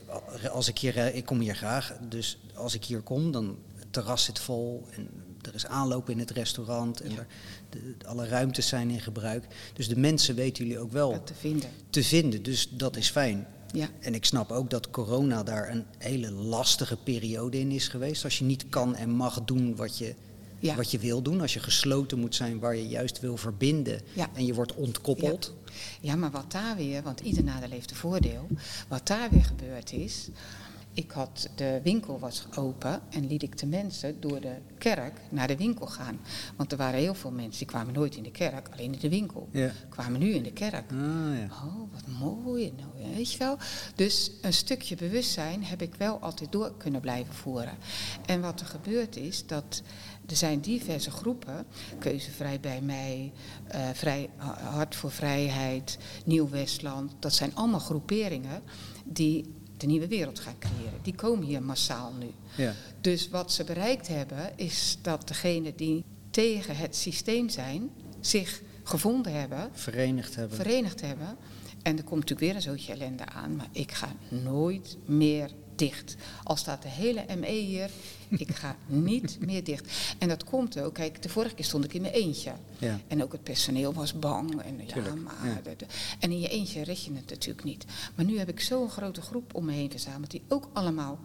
als ik hier, eh, ik kom hier graag, dus als ik hier kom, dan het terras zit vol en er is aanloop in het restaurant en Ja. er, de, alle ruimtes zijn in gebruik. Dus de mensen weten jullie ook wel te vinden. te vinden, dus dat is fijn. Ja. En ik snap ook dat corona daar een hele lastige periode in is geweest. Als je niet kan en mag doen wat je, Ja. wat je wil doen. Als je gesloten moet zijn waar je juist wil verbinden. Ja. En je wordt ontkoppeld. Ja, maar wat daar weer, want ieder nadeel heeft een voordeel. Wat daar weer gebeurd is. Ik had, de winkel was open en liet ik de mensen door de kerk naar de winkel gaan. Want er waren heel veel mensen die kwamen nooit in de kerk, alleen in de winkel. Ja. Kwamen nu in de kerk. Ah, ja. Oh, wat mooi. Nou, weet je wel. Dus een stukje bewustzijn heb ik wel altijd door kunnen blijven voeren. En wat er gebeurt is dat er zijn diverse groepen, Keuzevrij bij mij, eh, vrij, Hart voor Vrijheid, Nieuw Westland. Dat zijn allemaal groeperingen die de nieuwe wereld gaan creëren. Die komen hier massaal nu. Ja. Dus wat ze bereikt hebben, is dat degenen die tegen het systeem zijn, zich gevonden hebben Verenigd hebben. verenigd hebben. En er komt natuurlijk weer een zootje ellende aan, maar ik ga nooit meer dicht. Al staat de hele ME hier, ik ga niet meer dicht. En dat komt ook, kijk, de vorige keer stond ik in mijn eentje. Ja. En ook het personeel was bang. En, ja, maar, ja. de- de- en in je eentje red je het natuurlijk niet. Maar nu heb ik zo'n grote groep om me heen verzameld, die ook allemaal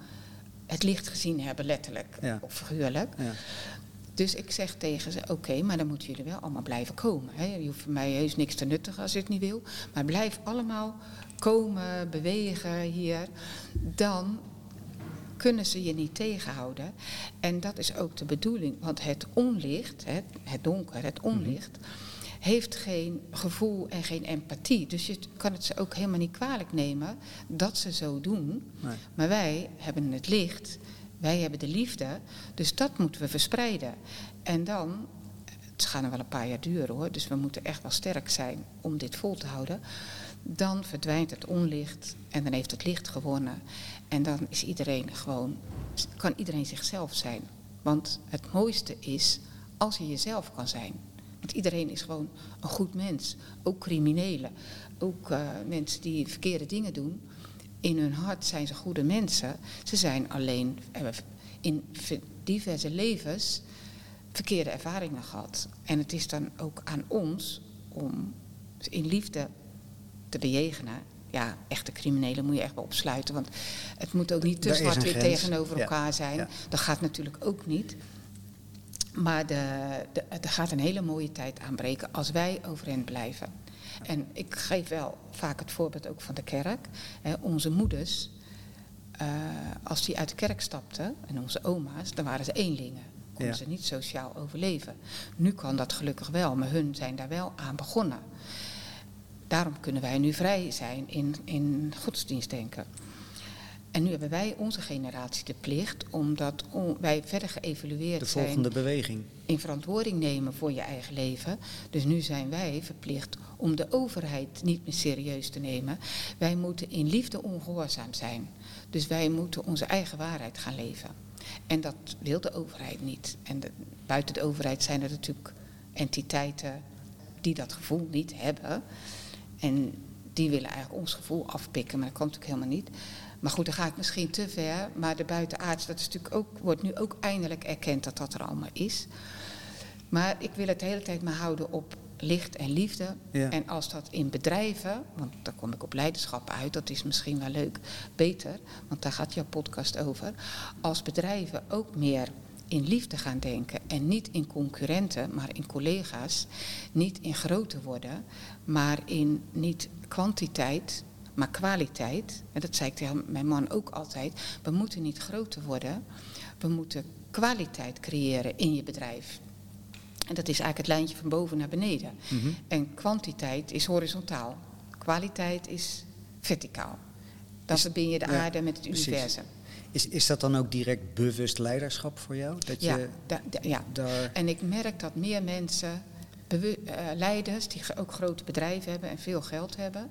het licht gezien hebben, letterlijk Ja. of figuurlijk. Ja. Dus ik zeg tegen ze, oké, maar dan moeten jullie wel allemaal blijven komen. Hè. Je hoeft voor mij heus niks te nuttigen als je het niet wil. Maar blijf allemaal komen, bewegen hier. Dan kunnen ze je niet tegenhouden. En dat is ook de bedoeling. Want het onlicht, het, het donker, het onlicht... heeft geen gevoel en geen empathie. Dus je kan het ze ook helemaal niet kwalijk nemen dat ze zo doen. Nee. Maar wij hebben het licht, wij hebben de liefde, dus dat moeten we verspreiden. En dan, het gaat nog wel een paar jaar duren hoor, dus we moeten echt wel sterk zijn om dit vol te houden. Dan verdwijnt het onlicht en dan heeft het licht gewonnen. En dan is iedereen gewoon, kan iedereen zichzelf zijn. Want het mooiste is als je jezelf kan zijn. Want iedereen is gewoon een goed mens. Ook criminelen. Ook eh, mensen die verkeerde dingen doen. In hun hart zijn ze goede mensen. Ze zijn alleen hebben in diverse levens verkeerde ervaringen gehad. En het is dan ook aan ons om in liefde te bejegenen. Ja, echte criminelen moet je echt wel opsluiten. Want het moet ook niet te zwart-wit grens. tegenover Ja. elkaar zijn. Ja. Dat gaat natuurlijk ook niet. Maar de, de, er gaat een hele mooie tijd aanbreken als wij overeind blijven. En ik geef wel vaak het voorbeeld ook van de kerk. Hè, onze moeders, eh, als die uit de kerk stapten, en onze oma's, dan waren ze eenlingen. Konden Ja. ze niet sociaal overleven. Nu kan dat gelukkig wel, maar hun zijn daar wel aan begonnen. Daarom kunnen wij nu vrij zijn in, in godsdienstdenken. En nu hebben wij, onze generatie, de plicht, omdat wij verder geëvalueerd De zijn volgende beweging. in verantwoording nemen voor je eigen leven. Dus nu zijn wij verplicht om de overheid niet meer serieus te nemen. Wij moeten in liefde ongehoorzaam zijn. Dus wij moeten onze eigen waarheid gaan leven. En dat wil de overheid niet. En de- buiten de overheid zijn er natuurlijk entiteiten die dat gevoel niet hebben. En die willen eigenlijk ons gevoel afpikken, maar dat kan natuurlijk helemaal niet. Maar goed, dan ga ik misschien te ver. Maar de buitenaards, dat is natuurlijk ook, wordt nu ook eindelijk erkend dat dat er allemaal is. Maar ik wil het de hele tijd maar houden op licht en liefde. Ja. En als dat in bedrijven, want daar kom ik op leiderschap uit, dat is misschien wel leuk, beter, want daar gaat jouw podcast over. Als bedrijven ook meer in liefde gaan denken en niet in concurrenten, maar in collega's, niet in grote worden, maar in niet kwantiteit, maar kwaliteit. En dat zei ik tegen mijn man ook altijd. We moeten niet groter worden, we moeten kwaliteit creëren in je bedrijf. En dat is eigenlijk het lijntje van boven naar beneden. Mhm. En kwantiteit is horizontaal. Kwaliteit is verticaal. Dan Is- verbind je de ja, aarde met het precies. universum. Is, is dat dan ook direct bewust leiderschap voor jou? Dat Ja, je da- da- ja. daar... En ik merk dat meer mensen, eh, leiders die ook grote bedrijven hebben en veel geld hebben,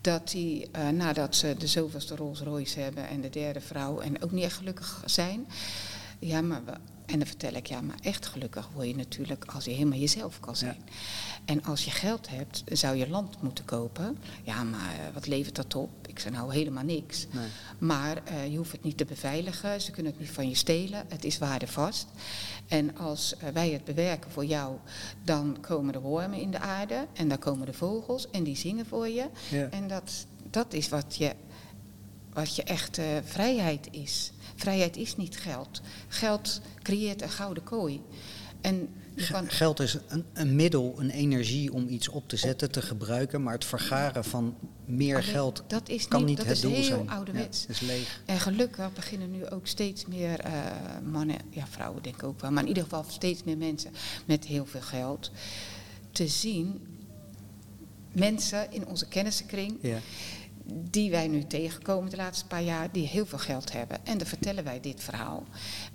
dat die eh, nadat ze de zoveelste Rolls Royce hebben en de derde vrouw en ook niet echt gelukkig zijn. Ja, maar we, en dan vertel ik, ja, maar echt gelukkig word je natuurlijk als je helemaal jezelf kan zijn. En als je geld hebt, zou je land moeten kopen. Ja, maar eh, wat levert dat op? Ik zei nou helemaal niks. Nee. Maar eh, je hoeft het niet te beveiligen, ze kunnen het niet van je stelen, het is waardevast. En als eh, wij het bewerken voor jou, dan komen de wormen in de aarde en dan komen de vogels en die zingen voor je. Ja. En dat, dat is wat je, wat je echte vrijheid is. Vrijheid is niet geld. Geld creëert een gouden kooi. En kan, Geld is een, een middel, een energie om iets op te zetten, te gebruiken, maar het vergaren van meer geld dat is kan niet- dat het is doel heel zijn. ouderwets. Ja, het is leeg. En gelukkig beginnen nu ook steeds meer eh, mannen, ja vrouwen denk ik ook wel, maar in ieder geval steeds meer mensen met heel veel geld te zien. Mensen in onze kennissenkring, Ja. Die wij nu tegenkomen de laatste paar jaar, die heel veel geld hebben. En dan vertellen wij dit verhaal.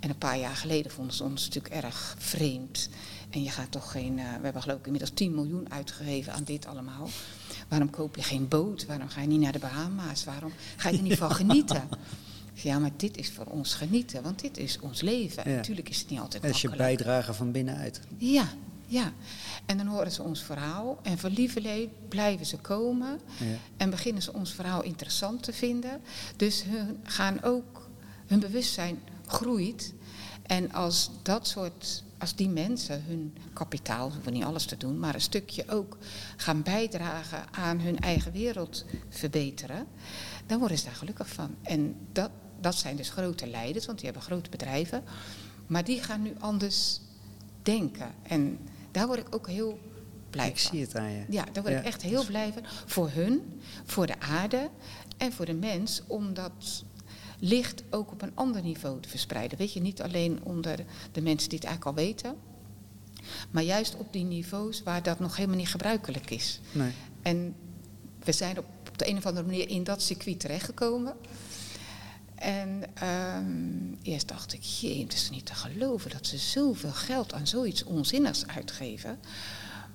En een paar jaar geleden vonden ze ons natuurlijk erg vreemd. En je gaat toch geen, eh, we hebben geloof ik inmiddels 10 miljoen uitgegeven aan dit allemaal. Waarom koop je geen boot? Waarom ga je niet naar de Bahama's? Waarom ga je er niet van genieten? Ja, maar dit is voor ons genieten, want dit is ons leven. Ja. Natuurlijk is het niet altijd Dat is je makkelijk. bijdrage van binnenuit. Ja, ja. En dan horen ze ons verhaal en voor lieverlee blijven ze komen Ja. en beginnen ze ons verhaal interessant te vinden. Dus hun gaan ook, hun bewustzijn groeit. En als dat soort, als die mensen hun kapitaal, ze hoeven niet alles te doen, maar een stukje ook gaan bijdragen aan hun eigen wereld verbeteren, dan worden ze daar gelukkig van. En dat, dat zijn dus grote leiders, want die hebben grote bedrijven. Maar die gaan nu anders denken. En daar word ik ook heel blij Ik van. zie het aan je. Ja, daar word ik echt heel blij van. Voor hun, voor de aarde en voor de mens. Om dat licht ook op een ander niveau te verspreiden. Weet je, niet alleen onder de mensen die het eigenlijk al weten. Maar juist op die niveaus waar dat nog helemaal niet gebruikelijk is. Nee. En we zijn op de een of andere manier in dat circuit terechtgekomen. En ehm, eerst dacht ik, jee, het is niet te geloven dat ze zoveel geld aan zoiets onzinnigs uitgeven.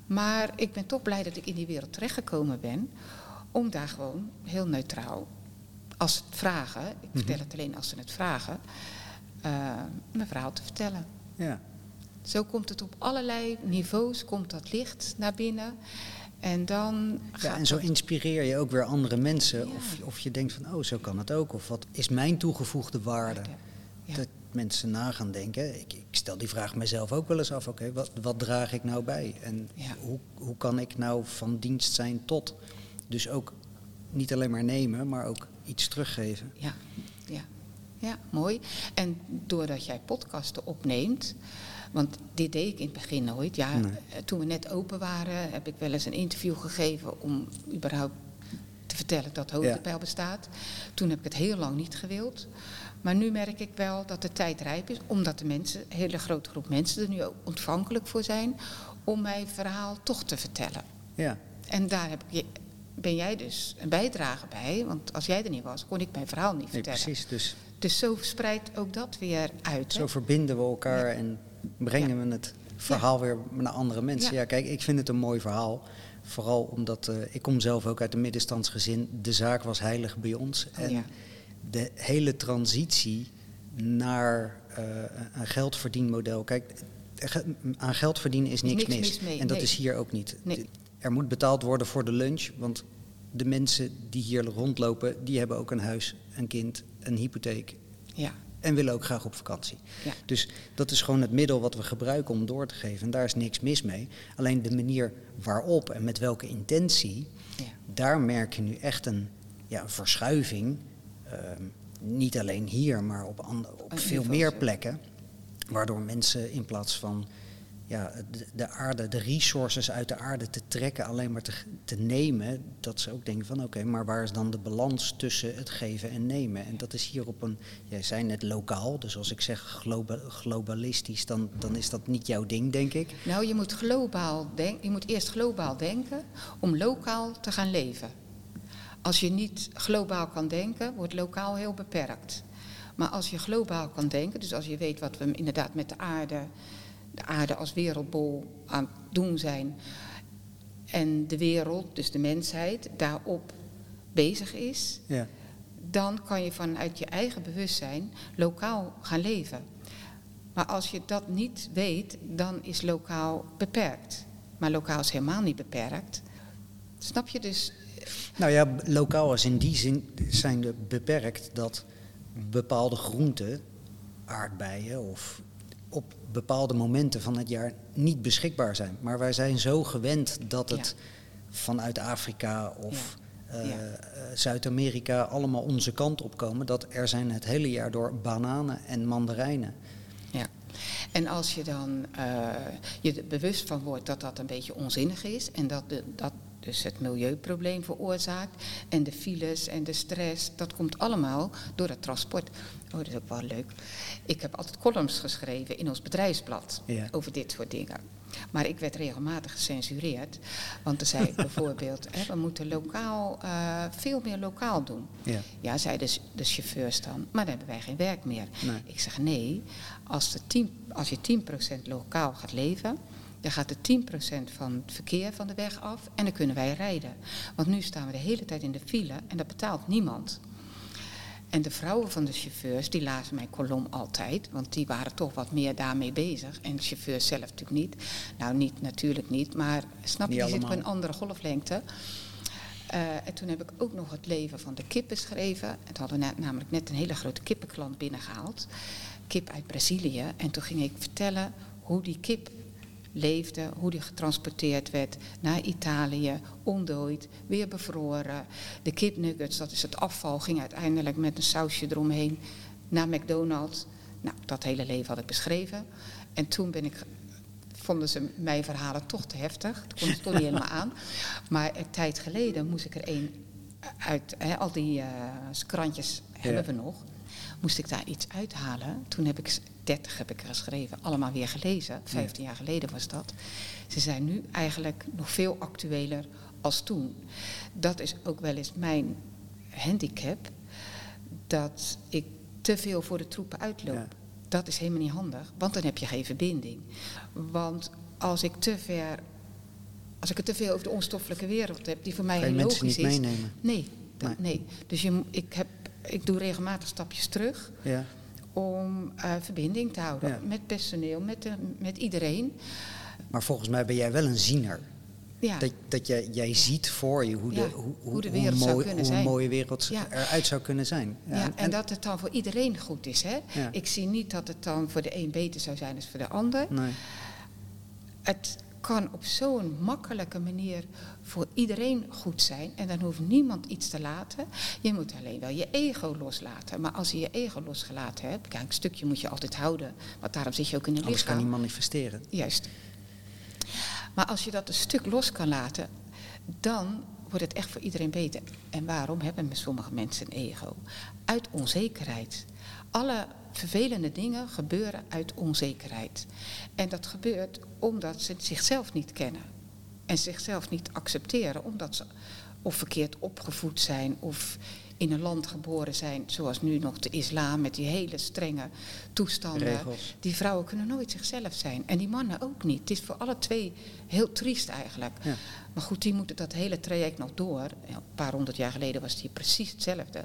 Maar ik ben toch blij dat ik in die wereld terechtgekomen ben. Om daar gewoon heel neutraal, als ze het vragen, ik vertel het alleen als ze het vragen, eh, mijn verhaal te vertellen. Ja. Zo komt het op allerlei niveaus, komt dat licht naar binnen. En dan Ja, en zo inspireer je ook weer andere mensen. Ja. Of, of je denkt van, oh, zo kan het ook. Of wat is mijn toegevoegde waarde? Ja. Dat mensen na gaan denken. Ik, ik stel die vraag mezelf ook wel eens af. Oké, wat, wat draag ik nou bij? En Ja. hoe, hoe kan ik nou van dienst zijn tot? Dus ook niet alleen maar nemen, maar ook iets teruggeven. Ja, ja, ja, mooi. En doordat jij podcasten opneemt, want dit deed ik in het begin nooit. Ja, Nee. eh, toen we net open waren, heb ik wel eens een interview gegeven om überhaupt te vertellen dat hoogtepijl bestaat. Toen heb ik het heel lang niet gewild. Maar nu merk ik wel dat de tijd rijp is, omdat de mensen, een hele grote groep mensen er nu ook ontvankelijk voor zijn om mijn verhaal toch te vertellen. Ja, En daar heb ik ben jij dus een bijdrage bij. Want als jij er niet was, kon ik mijn verhaal niet Nee, vertellen. precies. Dus Dus zo spreidt ook dat weer uit. hè? zo verbinden we elkaar en brengen we het verhaal weer naar andere mensen. Ja. Kijk, ik vind het een mooi verhaal. Vooral omdat eh, ik kom zelf ook uit een middenstandsgezin. De zaak was heilig bij ons. Oh, en de hele transitie naar eh, een geldverdienmodel. Kijk, aan geld verdienen is niks, Niks mis. mis mee, en dat nee. is hier ook niet. Nee. Er moet betaald worden voor de lunch. Want de mensen die hier rondlopen, die hebben ook een huis, een kind, een hypotheek. Ja, En willen ook graag op vakantie. ja. Dus dat is gewoon het middel wat we gebruiken om door te geven. En daar is niks mis mee. Alleen de manier waarop en met welke intentie, ja. daar merk je nu echt een, ja, verschuiving. Ehm, niet alleen hier, maar op, op veel meer plekken. Waardoor mensen in plaats van ja, de, de aarde, de resources uit de aarde te trekken, alleen maar te, te nemen, dat ze ook denken van oké, maar waar is dan de balans tussen het geven en nemen? En dat is hier op een, jij zei net lokaal, dus als ik zeg globa- globalistisch, dan, dan is dat niet jouw ding, denk ik. Nou, je moet, globaal denk, je moet eerst globaal denken om lokaal te gaan leven. Als je niet globaal kan denken, wordt lokaal heel beperkt. Maar als je globaal kan denken, dus als je weet wat we inderdaad met de aarde, de aarde als wereldbol aan het doen zijn, en de wereld, dus de mensheid, daarop bezig is, Ja. dan kan je vanuit je eigen bewustzijn lokaal gaan leven. Maar als je dat niet weet, dan is lokaal beperkt. Maar lokaal is helemaal niet beperkt. Snap je dus? Nou ja, lokaal is in die zin zijn de beperkt dat bepaalde groenten, aardbeien of op bepaalde momenten van het jaar niet beschikbaar zijn. Maar wij zijn zo gewend dat het vanuit Afrika of eh, Ja. eh, Zuid-Amerika allemaal onze kant opkomen. Dat er zijn het hele jaar door bananen en mandarijnen. Ja. En als je dan eh, je er bewust van wordt dat dat een beetje onzinnig is en dat, de, dat dus het milieuprobleem veroorzaakt en de files en de stress, dat komt allemaal door het transport. Oh, dat is ook wel leuk. Ik heb altijd columns geschreven in ons bedrijfsblad Ja. over dit soort dingen. Maar ik werd regelmatig gecensureerd, want dan zei ik bijvoorbeeld, hè, we moeten lokaal, eh, veel meer lokaal doen. Ja. Ja, zeiden de, de chauffeurs dan, maar dan hebben wij geen werk meer. Nee. Ik zeg nee, als, de 10, als je 10% lokaal gaat leven, dan gaat de 10% van het verkeer van de weg af en dan kunnen wij rijden. Want nu staan we de hele tijd in de file en dat betaalt niemand. En de vrouwen van de chauffeurs, die lazen mijn kolom altijd, want die waren toch wat meer daarmee bezig. En de chauffeurs zelf natuurlijk niet. Nou, niet, natuurlijk niet, maar snap je, die zitten op een andere golflengte. Eh, en toen heb ik ook nog het leven van de kip beschreven. En toen hadden we na- namelijk net een hele grote kippenklant binnengehaald. Kip uit Brazilië. En toen ging ik vertellen hoe die kip leefde, hoe die getransporteerd werd naar Italië, ontdooid, weer bevroren. De kipnuggets, dat is het afval, ging uiteindelijk met een sausje eromheen naar McDonald's. Nou, dat hele leven had ik beschreven. En toen ben ik vonden ze mijn verhalen toch te heftig. Dat kon ik toch niet helemaal aan. Maar een tijd geleden moest ik er een uit, al die eh, krantjes hebben we nog. Moest ik daar iets uithalen. Toen heb ik, 30 heb ik er geschreven, allemaal weer gelezen. 15 jaar geleden was dat. Ze zijn nu eigenlijk nog veel actueler als toen. Dat is ook wel eens mijn handicap. Dat ik te veel voor de troepen uitloop. Ja. Dat is helemaal niet handig, want dan heb je geen verbinding. Want als ik te ver, als ik het te veel over de onstoffelijke wereld heb, die voor mij heel logisch niet is. meenemen? Nee, dat, nee. Dus je, ik, heb, ik doe regelmatig stapjes terug Ja. Om eh, verbinding te houden Ja. met personeel, met, de, met iedereen. Maar volgens mij ben jij wel een ziener. Ja, Dat, dat jij, jij ziet voor je hoe de, hoe, hoe de wereld zou mooi, kunnen hoe een mooie wereld Ja. eruit zou kunnen zijn. ja, en, dat het dan voor iedereen goed is. Hè? Ja. Ik zie niet dat het dan voor de een beter zou zijn dan voor de ander. Nee. Het kan op zo'n makkelijke manier voor iedereen goed zijn. En dan hoeft niemand iets te laten. Je moet alleen wel je ego loslaten. Maar als je je ego losgelaten hebt, kijk, een stukje moet je altijd houden. Want daarom zit je ook in een Anders kan lichaam. die manifesteren. Juist. Maar als je dat een stuk los kan laten, dan wordt het echt voor iedereen beter. En waarom hebben sommige mensen een ego? Uit onzekerheid. Alle vervelende dingen gebeuren uit onzekerheid. En dat gebeurt omdat ze zichzelf niet kennen. En zichzelf niet accepteren, omdat ze of verkeerd opgevoed zijn of in een land geboren zijn, zoals nu nog de islam met die hele strenge toestanden. Regels. Die vrouwen kunnen nooit zichzelf zijn. En die mannen ook niet. Het is voor alle twee heel triest eigenlijk. Ja. Maar goed, die moeten dat hele traject nog door. Een paar honderd jaar geleden was die precies hetzelfde.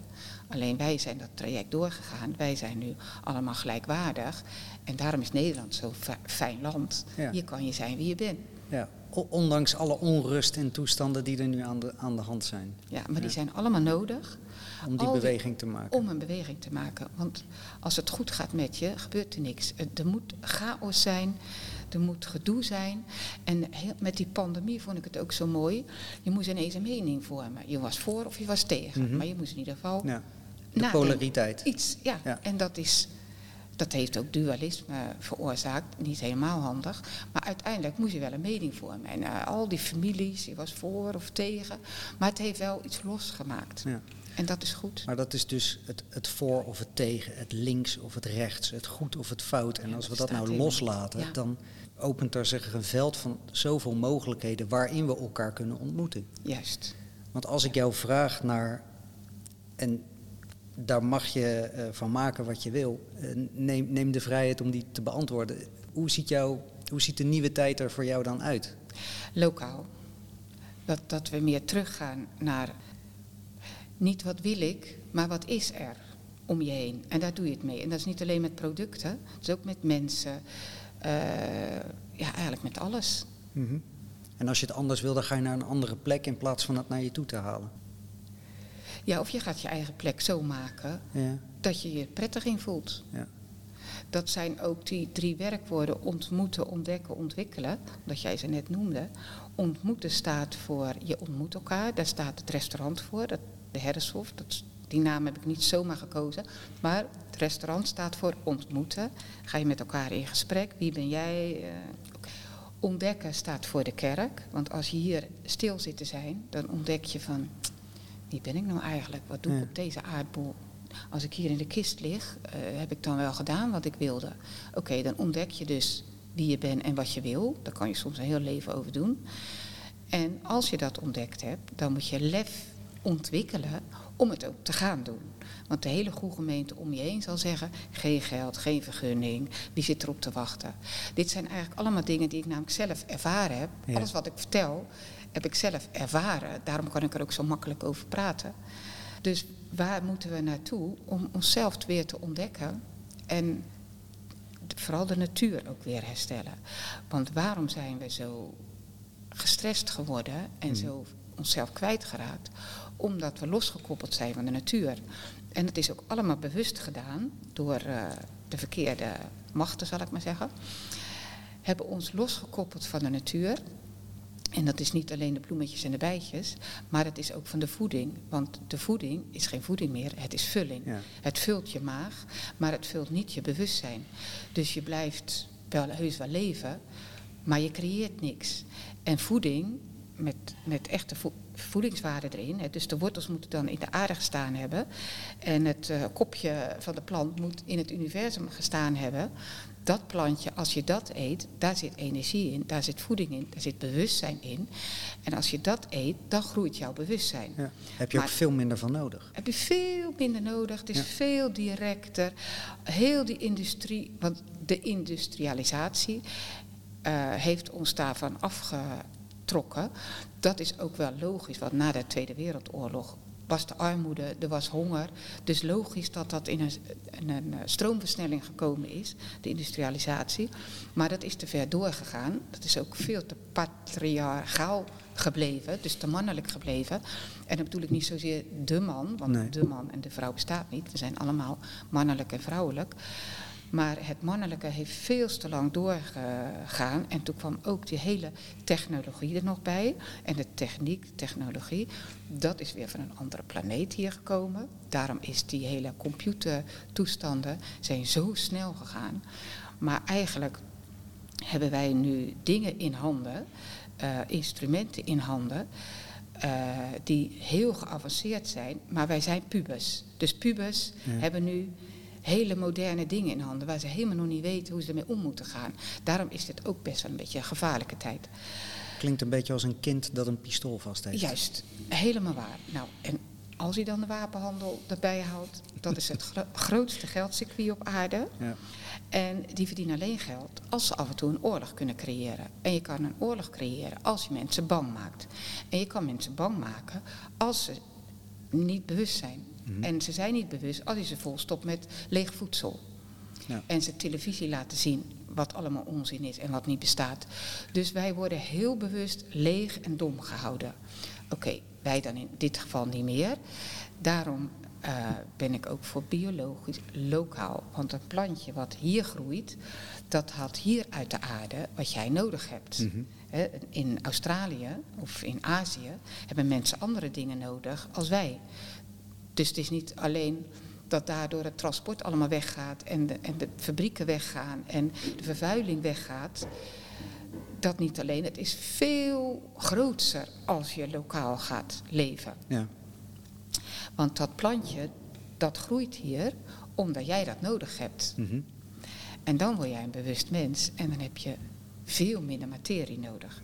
Alleen wij zijn dat traject doorgegaan. Wij zijn nu allemaal gelijkwaardig. En daarom is Nederland zo'n fi- fijn land. Ja. Hier kan je zijn wie je bent. Ja, ondanks alle onrust en toestanden die er nu aan de, aan de hand zijn. Ja, maar die zijn allemaal nodig Om die Al beweging te maken. om een beweging te maken. Want als het goed gaat met je, gebeurt er niks. Er moet chaos zijn, er moet gedoe zijn. En heel- met die pandemie vond ik het ook zo mooi. Je moest ineens een mening vormen. Je was voor of je was tegen. Mhm. Maar je moest in ieder geval Ja. De nadenken. polariteit. Iets, ja. Ja. En dat is... Dat heeft ook dualisme veroorzaakt. Niet helemaal handig. Maar uiteindelijk moest je wel een mening vormen. En eh, al die families, je was voor of tegen. Maar het heeft wel iets losgemaakt. Ja. En dat is goed. Maar dat is dus het, het voor of het tegen, het links of het rechts, het goed of het fout. En als we dat nou loslaten, dan opent er zich een veld van zoveel mogelijkheden waarin we elkaar kunnen ontmoeten. Juist. Want als ik jou vraag naar, en daar mag je eh, van maken wat je wil, eh, neem, neem de vrijheid om die te beantwoorden. Hoe ziet, jou, hoe ziet de nieuwe tijd er voor jou dan uit? lokaal. Dat, dat we meer teruggaan naar niet wat wil ik, maar wat is er om je heen. En daar doe je het mee. En dat is niet alleen met producten, het is ook met mensen. Eh, ja, eigenlijk met alles. Mhm. En als je het anders wil, dan ga je naar een andere plek in plaats van het naar je toe te halen. Ja, of je gaat je eigen plek zo maken Ja, dat je je prettig in voelt. ja. Dat zijn ook die drie werkwoorden ontmoeten, ontdekken, ontwikkelen. Dat jij ze net noemde. Ontmoeten staat voor je ontmoet elkaar. Daar staat het restaurant voor, dat, de Herreshof. Dat, die naam heb ik niet zomaar gekozen. Maar het restaurant staat voor ontmoeten. Ga je met elkaar in gesprek. Wie ben jij? Eh. Ontdekken staat voor de kerk. Want als je hier stil zit te zijn, dan ontdek je van... Wie ben ik nou eigenlijk? Wat doe ik Ja. op deze aardbol? Als ik hier in de kist lig, eh, heb ik dan wel gedaan wat ik wilde? Oké, dan ontdek je dus wie je bent en wat je wil. Daar kan je soms een heel leven over doen. En als je dat ontdekt hebt, dan moet je lef ontwikkelen om het ook te gaan doen. Want de hele goede gemeente om je heen zal zeggen: geen geld, geen vergunning, wie zit erop te wachten? Dit zijn eigenlijk allemaal dingen die ik namelijk zelf ervaren heb. Ja. Alles wat ik vertel, heb ik zelf ervaren. Daarom kan ik er ook zo makkelijk over praten. Dus waar moeten we naartoe om onszelf weer te ontdekken en vooral de natuur ook weer herstellen? Want waarom zijn we zo gestrest geworden en zo onszelf kwijtgeraakt? Omdat we losgekoppeld zijn van de natuur. En het is ook allemaal bewust gedaan door eh, de verkeerde machten, zal ik maar zeggen. Hebben ons losgekoppeld van de natuur. En dat is niet alleen de bloemetjes en de bijtjes, maar het is ook van de voeding. Want de voeding is geen voeding meer, het is vulling. Ja. Het vult je maag, maar het vult niet je bewustzijn. Dus je blijft wel heus wel leven, maar je creëert niks. En voeding, met, met echte vo- voedingswaarde erin, hè, dus de wortels moeten dan in de aarde gestaan hebben. En het eh, kopje van de plant moet in het universum gestaan hebben. Dat plantje, als je dat eet, daar zit energie in, daar zit voeding in, daar zit bewustzijn in. En als je dat eet, dan groeit jouw bewustzijn. Ja. Heb je ook veel minder van nodig. Heb je veel minder nodig. Het is Ja. veel directer. Heel die industrie, want de industrialisatie eh, heeft ons daarvan afgetrokken. Dat is ook wel logisch, want na de Tweede Wereldoorlog was de armoede, er was honger. Dus logisch dat dat in een, in een eh, stroomversnelling gekomen is, de industrialisatie. Maar dat is te ver doorgegaan. Dat is ook veel te patriarchaal gebleven, dus te mannelijk gebleven. En dan bedoel ik niet zozeer de man, want Nee. de man en de vrouw bestaat niet. We zijn allemaal mannelijk en vrouwelijk. Maar het mannelijke heeft veel te lang doorgegaan. En toen kwam ook die hele technologie er nog bij. En de techniek, technologie, dat is weer van een andere planeet hier gekomen. Daarom is die hele computertoestanden zijn zo snel gegaan. Maar eigenlijk hebben wij nu dingen in handen, eh, instrumenten in handen, eh, die heel geavanceerd zijn, maar wij zijn pubers. Dus pubers Ja. hebben nu hele moderne dingen in handen waar ze helemaal nog niet weten hoe ze ermee om moeten gaan. Daarom is dit ook best wel een beetje een gevaarlijke tijd. Klinkt een beetje als een kind dat een pistool vast heeft. Juist, helemaal waar. Nou, en als je dan de wapenhandel erbij houdt, dat is het gro- grootste geldcircuit op aarde. Ja. En die verdienen alleen geld als ze af en toe een oorlog kunnen creëren. En je kan een oorlog creëren als je mensen bang maakt. En je kan mensen bang maken als ze niet bewust zijn. Mhm. En ze zijn niet bewust als je ze volstopt met leeg voedsel. Ja. En ze televisie laten zien wat allemaal onzin is en wat niet bestaat. Dus wij worden heel bewust leeg en dom gehouden. Oké, wij dan in dit geval niet meer. Daarom eh, ben ik ook voor biologisch lokaal. Want een plantje wat hier groeit, dat haalt hier uit de aarde wat jij nodig hebt. Mhm. In Australië of in Azië hebben mensen andere dingen nodig als wij. Dus het is niet alleen dat daardoor het transport allemaal weggaat en de, en de fabrieken weggaan en de vervuiling weggaat. Dat niet alleen, het is veel groter als je lokaal gaat leven. Ja. Want dat plantje, dat groeit hier omdat jij dat nodig hebt. Mhm. En dan word jij een bewust mens en dan heb je veel minder materie nodig.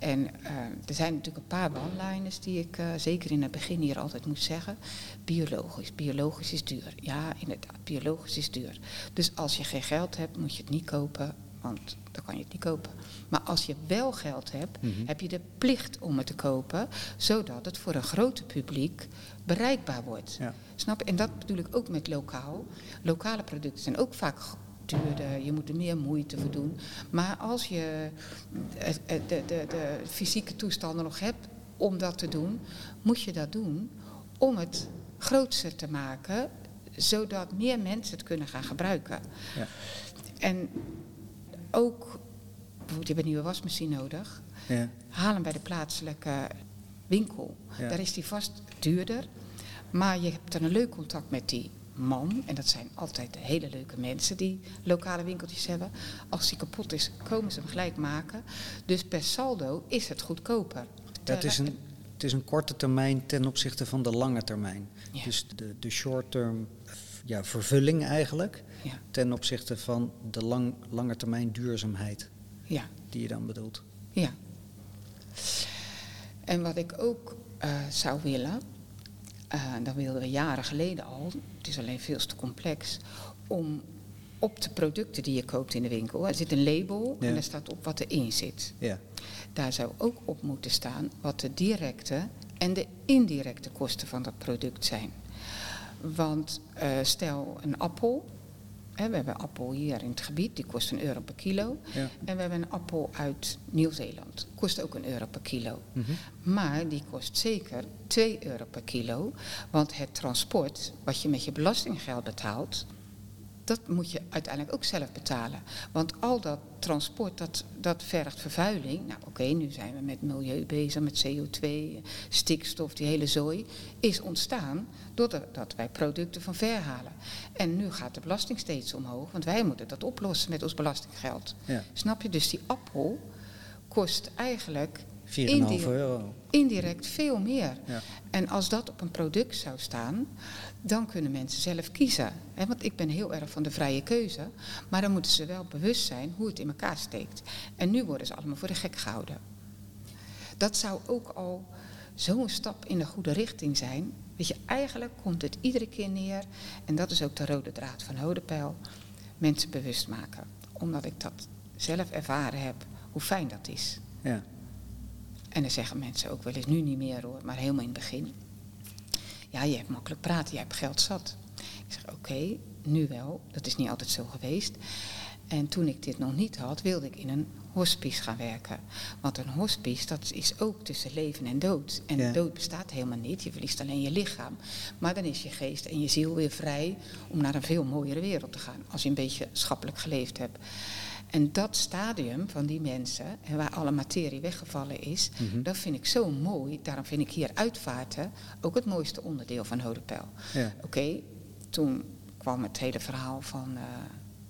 En eh, er zijn natuurlijk een paar one-liners die ik eh, zeker in het begin hier altijd moet zeggen. Biologisch, biologisch is duur. Ja, inderdaad, biologisch is duur. Dus als je geen geld hebt, moet je het niet kopen, want dan kan je het niet kopen. Maar als je wel geld hebt, Mhm. heb je de plicht om het te kopen, zodat het voor een groter publiek bereikbaar wordt. Ja. Snap je? En dat bedoel ik ook met lokaal. Lokale producten zijn ook vaak duurder, je moet er meer moeite voor doen. Maar als je eh, eh, de, de, de fysieke toestanden nog hebt om dat te doen, moet je dat doen om het grootser te maken, zodat meer mensen het kunnen gaan gebruiken. Ja. En ook, bijvoorbeeld je hebt een nieuwe wasmachine nodig, Ja. haal hem bij de plaatselijke winkel. Ja. Daar is die vast duurder. Maar je hebt dan een leuk contact met die man. En dat zijn altijd hele leuke mensen die lokale winkeltjes hebben. Als die kapot is, komen ze hem gelijk maken. Dus per saldo is het goedkoper. Ja, het, is een, het is een korte termijn ten opzichte van de lange termijn. Ja. Dus de, de short-term ja, vervulling eigenlijk Ja, ten opzichte van de lang, lange termijn duurzaamheid ja, die je dan bedoelt. ja. En wat ik ook eh, zou willen, eh, dat wilden we jaren geleden al, het is alleen veel te complex, om op de producten die je koopt in de winkel, er zit een label Ja. en daar staat op wat erin zit. Ja. Daar zou ook op moeten staan wat de directe en de indirecte kosten van dat product zijn. Want eh, stel een appel, we hebben een appel hier in het gebied, die kost een euro per kilo. Ja. En we hebben een appel uit Nieuw-Zeeland, kost ook een euro per kilo. Mhm. Maar die kost zeker 2 euro per kilo. Want het transport, wat je met je belastinggeld betaalt, dat moet je uiteindelijk ook zelf betalen. Want al dat transport, dat, dat vergt vervuiling. Nou oké, nu zijn we met milieu bezig, met CO2, stikstof, die hele zooi. Is ontstaan doordat wij producten van ver halen. En nu gaat de belasting steeds omhoog, want wij moeten dat oplossen met ons belastinggeld. Ja. Snap je? Dus die appel kost eigenlijk 4,5 Indirect. euro. indirect veel meer. Ja. En als dat op een product zou staan, dan kunnen mensen zelf kiezen. Want ik ben heel erg van de vrije keuze, maar dan moeten ze wel bewust zijn hoe het in elkaar steekt. En nu worden ze allemaal voor de gek gehouden. Dat zou ook al zo'n stap in de goede richting zijn. Weet je, eigenlijk komt het iedere keer neer, en dat is ook de rode draad van Hodepeil, mensen bewust maken. Omdat ik dat zelf ervaren heb, hoe fijn dat is. Ja. En dan zeggen mensen ook wel eens, nu niet meer hoor, maar helemaal in het begin. Ja, je hebt makkelijk praten, je hebt geld zat. Ik zeg, oké, nu wel, dat is niet altijd zo geweest. En toen ik dit nog niet had, wilde ik in een hospice gaan werken. Want een hospice, dat is ook tussen leven en dood. En Ja. dood bestaat helemaal niet, je verliest alleen je lichaam. Maar dan is je geest en je ziel weer vrij om naar een veel mooiere wereld te gaan. Als je een beetje schappelijk geleefd hebt. En dat stadium van die mensen, en waar alle materie weggevallen is, Mhm. dat vind ik zo mooi. Daarom vind ik hier uitvaarten ook het mooiste onderdeel van Hodepeil. Ja. Oké, toen kwam het hele verhaal van eh,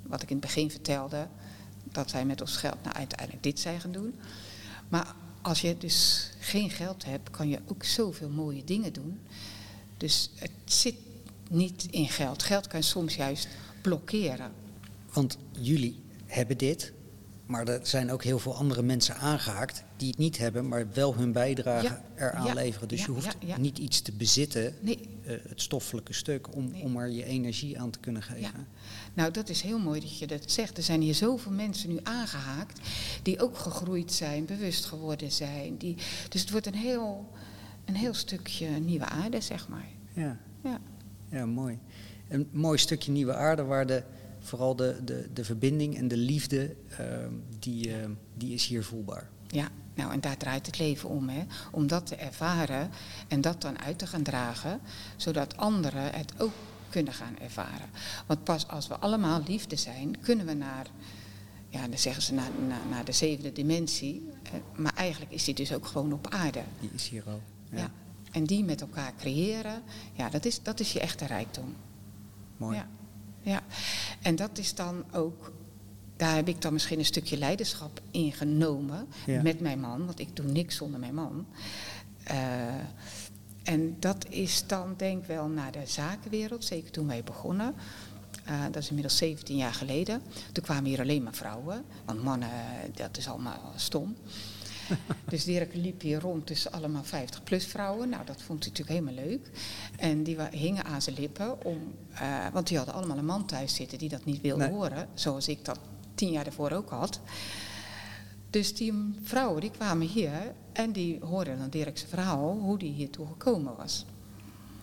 wat ik in het begin vertelde, dat wij met ons geld nou uiteindelijk dit zijn gaan doen. Maar als je dus geen geld hebt, kan je ook zoveel mooie dingen doen. Dus het zit niet in geld. Geld kan soms juist blokkeren. Want jullie hebben dit. Maar er zijn ook heel veel andere mensen aangehaakt die het niet hebben, maar wel hun bijdrage Ja, eraan ja, leveren. Dus ja, je hoeft niet iets te bezitten, Nee, eh, het stoffelijke stuk, om, Nee. om er je energie aan te kunnen geven. nou dat is heel mooi dat je dat zegt. Er zijn hier zoveel mensen nu aangehaakt die ook gegroeid zijn, bewust geworden zijn. Die, dus het wordt een heel, een heel stukje nieuwe aarde, zeg maar. Ja, Ja. ja, mooi. Een mooi stukje nieuwe aarde waar de, vooral de, de, de verbinding en de liefde, ehm, die, ehm, die is hier voelbaar. Ja, nou en daar draait het leven om, hè? om dat te ervaren en dat dan uit te gaan dragen, zodat anderen het ook kunnen gaan ervaren. Want pas als we allemaal liefde zijn, kunnen we naar, ja, dan zeggen ze naar, naar, naar de zevende dimensie, maar eigenlijk is die dus ook gewoon op aarde. Die is hier al. Ja. En die met elkaar creëren, ja, dat is, dat is je echte rijkdom. Mooi. Ja, ja. En dat is dan ook, daar heb ik dan misschien een stukje leiderschap in genomen Ja. met mijn man, want ik doe niks zonder mijn man. Eh, en dat is dan denk ik wel naar de zakenwereld, zeker toen wij begonnen. Eh, dat is inmiddels 17 jaar geleden. Toen kwamen hier alleen maar vrouwen, want mannen, dat is allemaal stom. Dus Dirk liep hier rond tussen allemaal 50-plus vrouwen. Nou, dat vond hij natuurlijk helemaal leuk. En die hingen aan zijn lippen, om, eh, want die hadden allemaal een man thuis zitten die dat niet wilde Nee. horen. Zoals ik dat tien jaar daarvoor ook had. Dus die vrouwen die kwamen hier en die hoorden dan Dirk's verhaal, hoe die hiertoe gekomen was.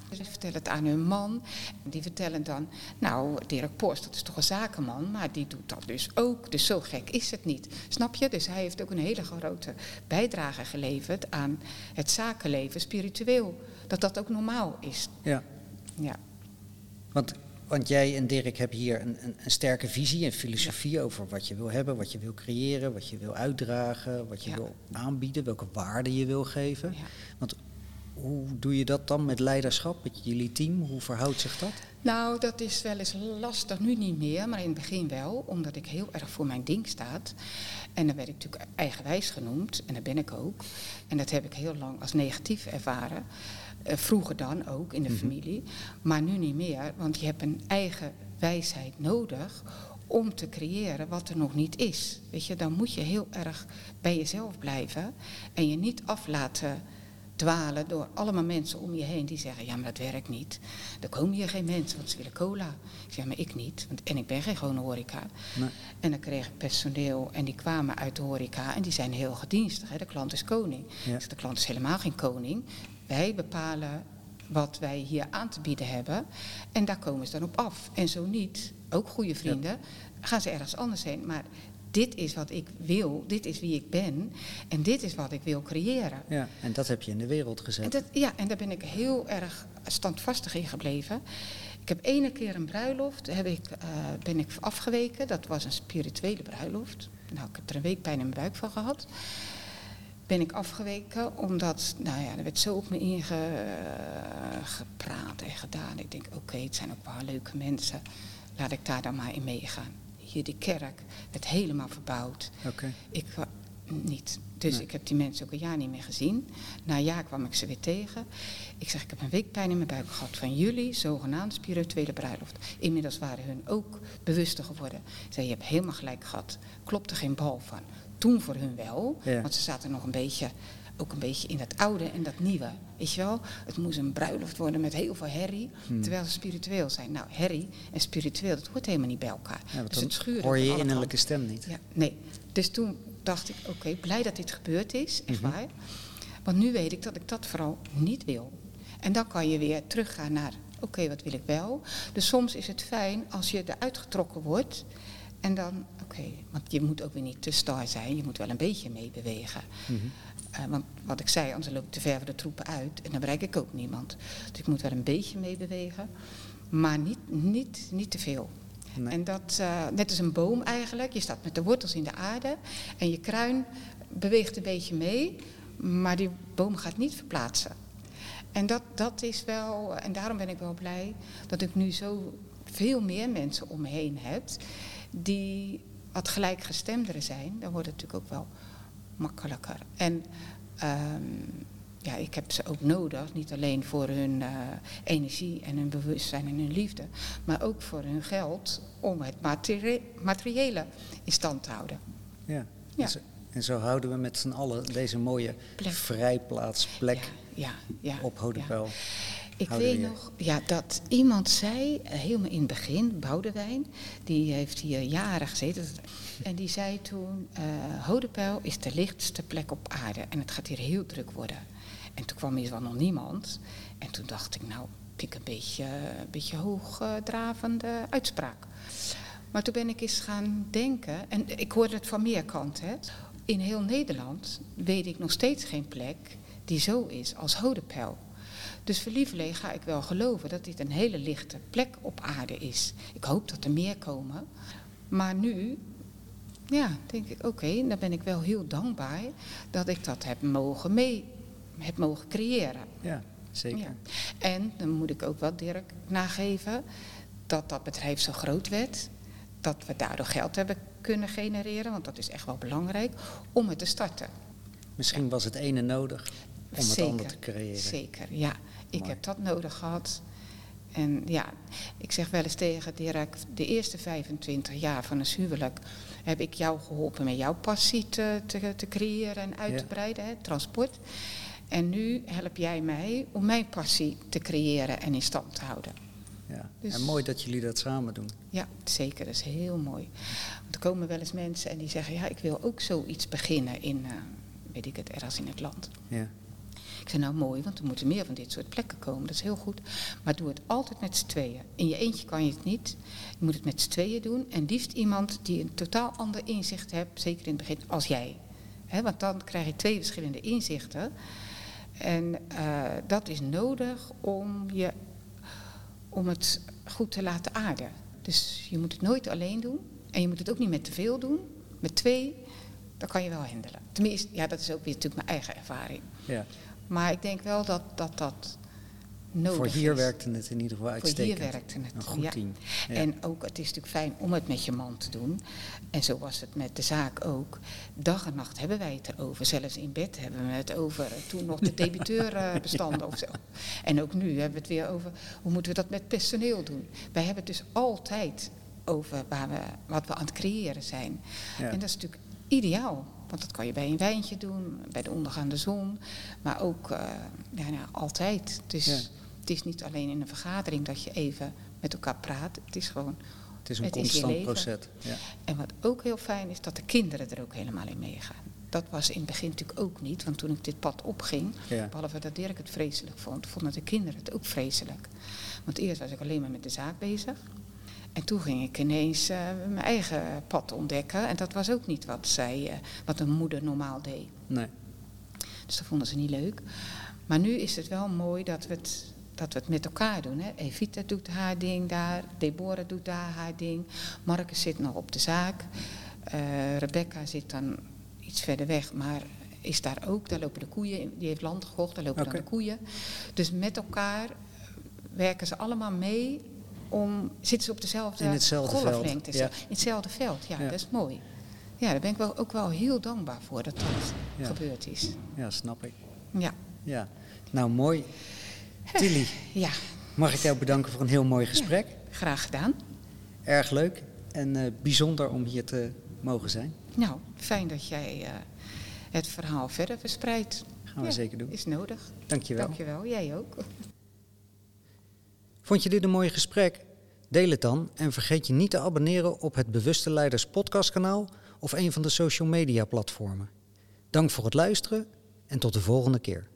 Die vertellen het aan hun man. Die vertellen dan, nou, Dirk Post, dat is toch een zakenman, maar die doet dat dus ook. Dus zo gek is het niet. Snap je? Dus hij heeft ook een hele grote bijdrage geleverd aan het zakenleven spiritueel. Dat dat ook normaal is. Ja. Ja. Want, want jij en Dirk hebben hier een, een, een sterke visie en filosofie over wat je wil hebben, wat je wil creëren, wat je wil uitdragen, wat je Ja. wil aanbieden, welke waarden je wil geven. ja. Want hoe doe je dat dan met leiderschap, met jullie team? Hoe verhoudt zich dat? Nou, dat is wel eens lastig. Nu niet meer, maar in het begin wel. Omdat ik heel erg voor mijn ding staat. En dan werd ik natuurlijk eigenwijs genoemd. En dat ben ik ook. En dat heb ik heel lang als negatief ervaren. Eh, vroeger dan ook in de Mhm. familie. Maar nu niet meer. Want je hebt een eigen wijsheid nodig om te creëren wat er nog niet is. Weet je, dan moet je heel erg bij jezelf blijven. En je niet af laten dwalen door allemaal mensen om je heen die zeggen, ja maar dat werkt niet. Er komen hier geen mensen, want ze willen cola. Ik zeg, maar ik niet, want, en ik ben geen gewone horeca. Nee. En dan kreeg ik personeel en die kwamen uit de horeca en die zijn heel gedienstig. Hè? De klant is koning. Ja. Zeg, de klant is helemaal geen koning. Wij bepalen wat wij hier aan te bieden hebben en daar komen ze dan op af. En zo niet, ook goede vrienden, gaan ze ergens anders heen. Maar dit is wat ik wil, dit is wie ik ben en dit is wat ik wil creëren. Ja, en dat heb je in de wereld gezet. En dat, ja, en daar ben ik heel erg standvastig in gebleven. Ik heb ene keer een bruiloft, heb ik, eh, ben ik afgeweken. Dat was een spirituele bruiloft. Nou, ik heb er een week pijn in mijn buik van gehad. Ben ik afgeweken omdat, nou ja, er werd zo op me ingepraat en gedaan. Ik denk, oké, het zijn ook wel leuke mensen. Laat ik daar dan maar in meegaan. Hier die kerk werd helemaal verbouwd. Oké. Ik wa- niet. Dus Nee. ik heb die mensen ook een jaar niet meer gezien. Na een jaar kwam ik ze weer tegen. Ik zeg, ik heb een week pijn in mijn buik gehad van jullie zogenaamde spirituele bruiloft. Inmiddels waren hun ook bewuster geworden. Ik zei, je hebt helemaal gelijk gehad. Klopt er geen bal van. Toen voor hun wel, Ja. want ze zaten nog een beetje, ook een beetje in dat oude en dat nieuwe. Weet je wel? Het moest een bruiloft worden met heel veel herrie, Hmm. terwijl ze spiritueel zijn. Nou, herrie en spiritueel, dat hoort helemaal niet bij elkaar. Ja, dus het schuurde hoor je innerlijke stem niet. ja, nee. Dus toen dacht ik, oké, blij dat dit gebeurd is, echt Mhm. waar. Want nu weet ik dat ik dat vooral niet wil. En dan kan je weer teruggaan naar, oké, wat wil ik wel? Dus soms is het fijn als je eruit getrokken wordt. En dan, oké, want je moet ook weer niet te star zijn. Je moet wel een beetje meebewegen. Mhm. Eh, want wat ik zei, anders loop ik te ver voor de troepen uit. En dan bereik ik ook niemand. Dus ik moet wel een beetje meebewegen. Maar niet, niet, niet te veel. Nee. En dat, eh, net als een boom eigenlijk. Je staat met de wortels in de aarde. En je kruin beweegt een beetje mee. Maar die boom gaat niet verplaatsen. En dat, dat is wel, en daarom ben ik wel blij dat ik nu zo veel meer mensen om me heen heb. Die wat gelijkgestemderen zijn. Dan wordt het natuurlijk ook wel makkelijker. En ehm, ja, ik heb ze ook nodig, niet alleen voor hun eh, energie en hun bewustzijn en hun liefde, maar ook voor hun geld om het materie- materiële in stand te houden. Ja. Ja. En, zo, en zo houden we met z'n allen deze mooie Plek. vrijplaatsplek Ja, ja, op. Hodepel. Ik houden weet nog ja, dat iemand zei, eh, helemaal in het begin, Boudewijn, die heeft hier jaren gezeten. En die zei toen, eh Hodepel is de lichtste plek op aarde en het gaat hier heel druk worden. En toen kwam wel nog niemand. En toen dacht ik, nou, vind ik een beetje, beetje hoogdravende uitspraak. Maar toen ben ik eens gaan denken, en ik hoorde het van meer kanten. In heel Nederland weet ik nog steeds geen plek die zo is als Hodepel. Dus voor ga ik wel geloven dat dit een hele lichte plek op aarde is. Ik hoop dat er meer komen. Maar nu, ja, denk ik, oké, dan ben ik wel heel dankbaar dat ik dat heb mogen mee, heb mogen creëren. Ja, zeker. Ja. En dan moet ik ook wel Dirk nageven dat dat bedrijf zo groot werd. Dat we daardoor geld hebben kunnen genereren, want dat is echt wel belangrijk, om het te starten. Misschien was het ene nodig om het ander te creëren. Zeker, ja. Ik Mooi. heb dat nodig gehad. En ja, ik zeg wel eens tegen Dirk, de eerste 25 jaar van een huwelijk heb ik jou geholpen met jouw passie te, te, te creëren en uit Ja. te breiden, hè, transport. En nu help jij mij om mijn passie te creëren en in stand te houden. Ja. Dus- En mooi dat jullie dat samen doen. Ja, zeker. Dat is heel mooi. Want er komen wel eens mensen en die zeggen, ja, ik wil ook zoiets beginnen in, eh, weet ik het, ergens in het land. Ja. Ik zei, nou mooi, want er moeten meer van dit soort plekken komen. Dat is heel goed. Maar doe het altijd met z'n tweeën. In je eentje kan je het niet. Je moet het met z'n tweeën doen. En liefst iemand die een totaal ander inzicht hebt, zeker in het begin, als jij. Want dan krijg je twee verschillende inzichten. En eh, dat is nodig om, je, om het goed te laten aarden. Dus je moet het nooit alleen doen. En je moet het ook niet met te veel doen. Met twee, dan kan je wel handelen. Tenminste, ja, dat is ook weer natuurlijk mijn eigen ervaring. ja. Maar ik denk wel dat dat, dat nodig Voor hier is. werkte het in ieder geval Voor uitstekend. hier werkte het. Een goed ja. team. Ja. En ook, het is natuurlijk fijn om het met je man te doen. En zo was het met de zaak ook. Dag en nacht hebben wij het erover. Zelfs in bed hebben we het over. Toen nog de debiteurbestanden of zo. En ook nu hebben we het weer over hoe moeten we dat met personeel doen. Wij hebben het dus altijd over waar we, wat we aan het creëren zijn. Ja. En dat is natuurlijk ideaal. Want dat kan je bij een wijntje doen, bij de ondergaande zon. Maar ook eh, ja, nou, altijd. Dus Ja. het is niet alleen in een vergadering dat je even met elkaar praat. Het is gewoon. Het is een het constant proces. Ja. En wat ook heel fijn is, dat de kinderen er ook helemaal in meegaan. Dat was in het begin natuurlijk ook niet. Want toen ik dit pad opging, behalve dat Dirk het vreselijk vond, vonden de kinderen het ook vreselijk. Want eerst was ik alleen maar met de zaak bezig. En toen ging ik ineens eh, mijn eigen pad ontdekken. En dat was ook niet wat, zij, eh, wat een moeder normaal deed. Nee. Dus dat vonden ze niet leuk. Maar nu is het wel mooi dat we het, dat we het met elkaar doen. Hè. Evita doet haar ding daar, Deborah doet daar haar ding. Marcus zit nog op de zaak. Eh, Rebecca zit dan iets verder weg, maar is daar ook. Daar lopen de koeien, in. die heeft land gekocht, daar lopen dan de koeien. Dus met elkaar werken ze allemaal mee om, zitten ze op dezelfde In hetzelfde veld, ja. In hetzelfde veld, ja, Ja. dat is mooi. Ja, daar ben ik wel, ook wel heel dankbaar voor dat dat Ja. gebeurd is. Ja, snap ik. Ja. Ja. Nou, mooi. Tilly, Ja, mag ik jou bedanken voor een heel mooi gesprek. graag gedaan. Erg leuk en eh, bijzonder om hier te mogen zijn. Nou, fijn dat jij eh, het verhaal verder verspreidt. Gaan we zeker doen. Is nodig. Dankjewel. Dankjewel, jij ook. Vond je dit een mooi gesprek? Deel het dan en vergeet je niet te abonneren op het Bewuste Leiders podcastkanaal of een van de social media platformen. Dank voor het luisteren en tot de volgende keer.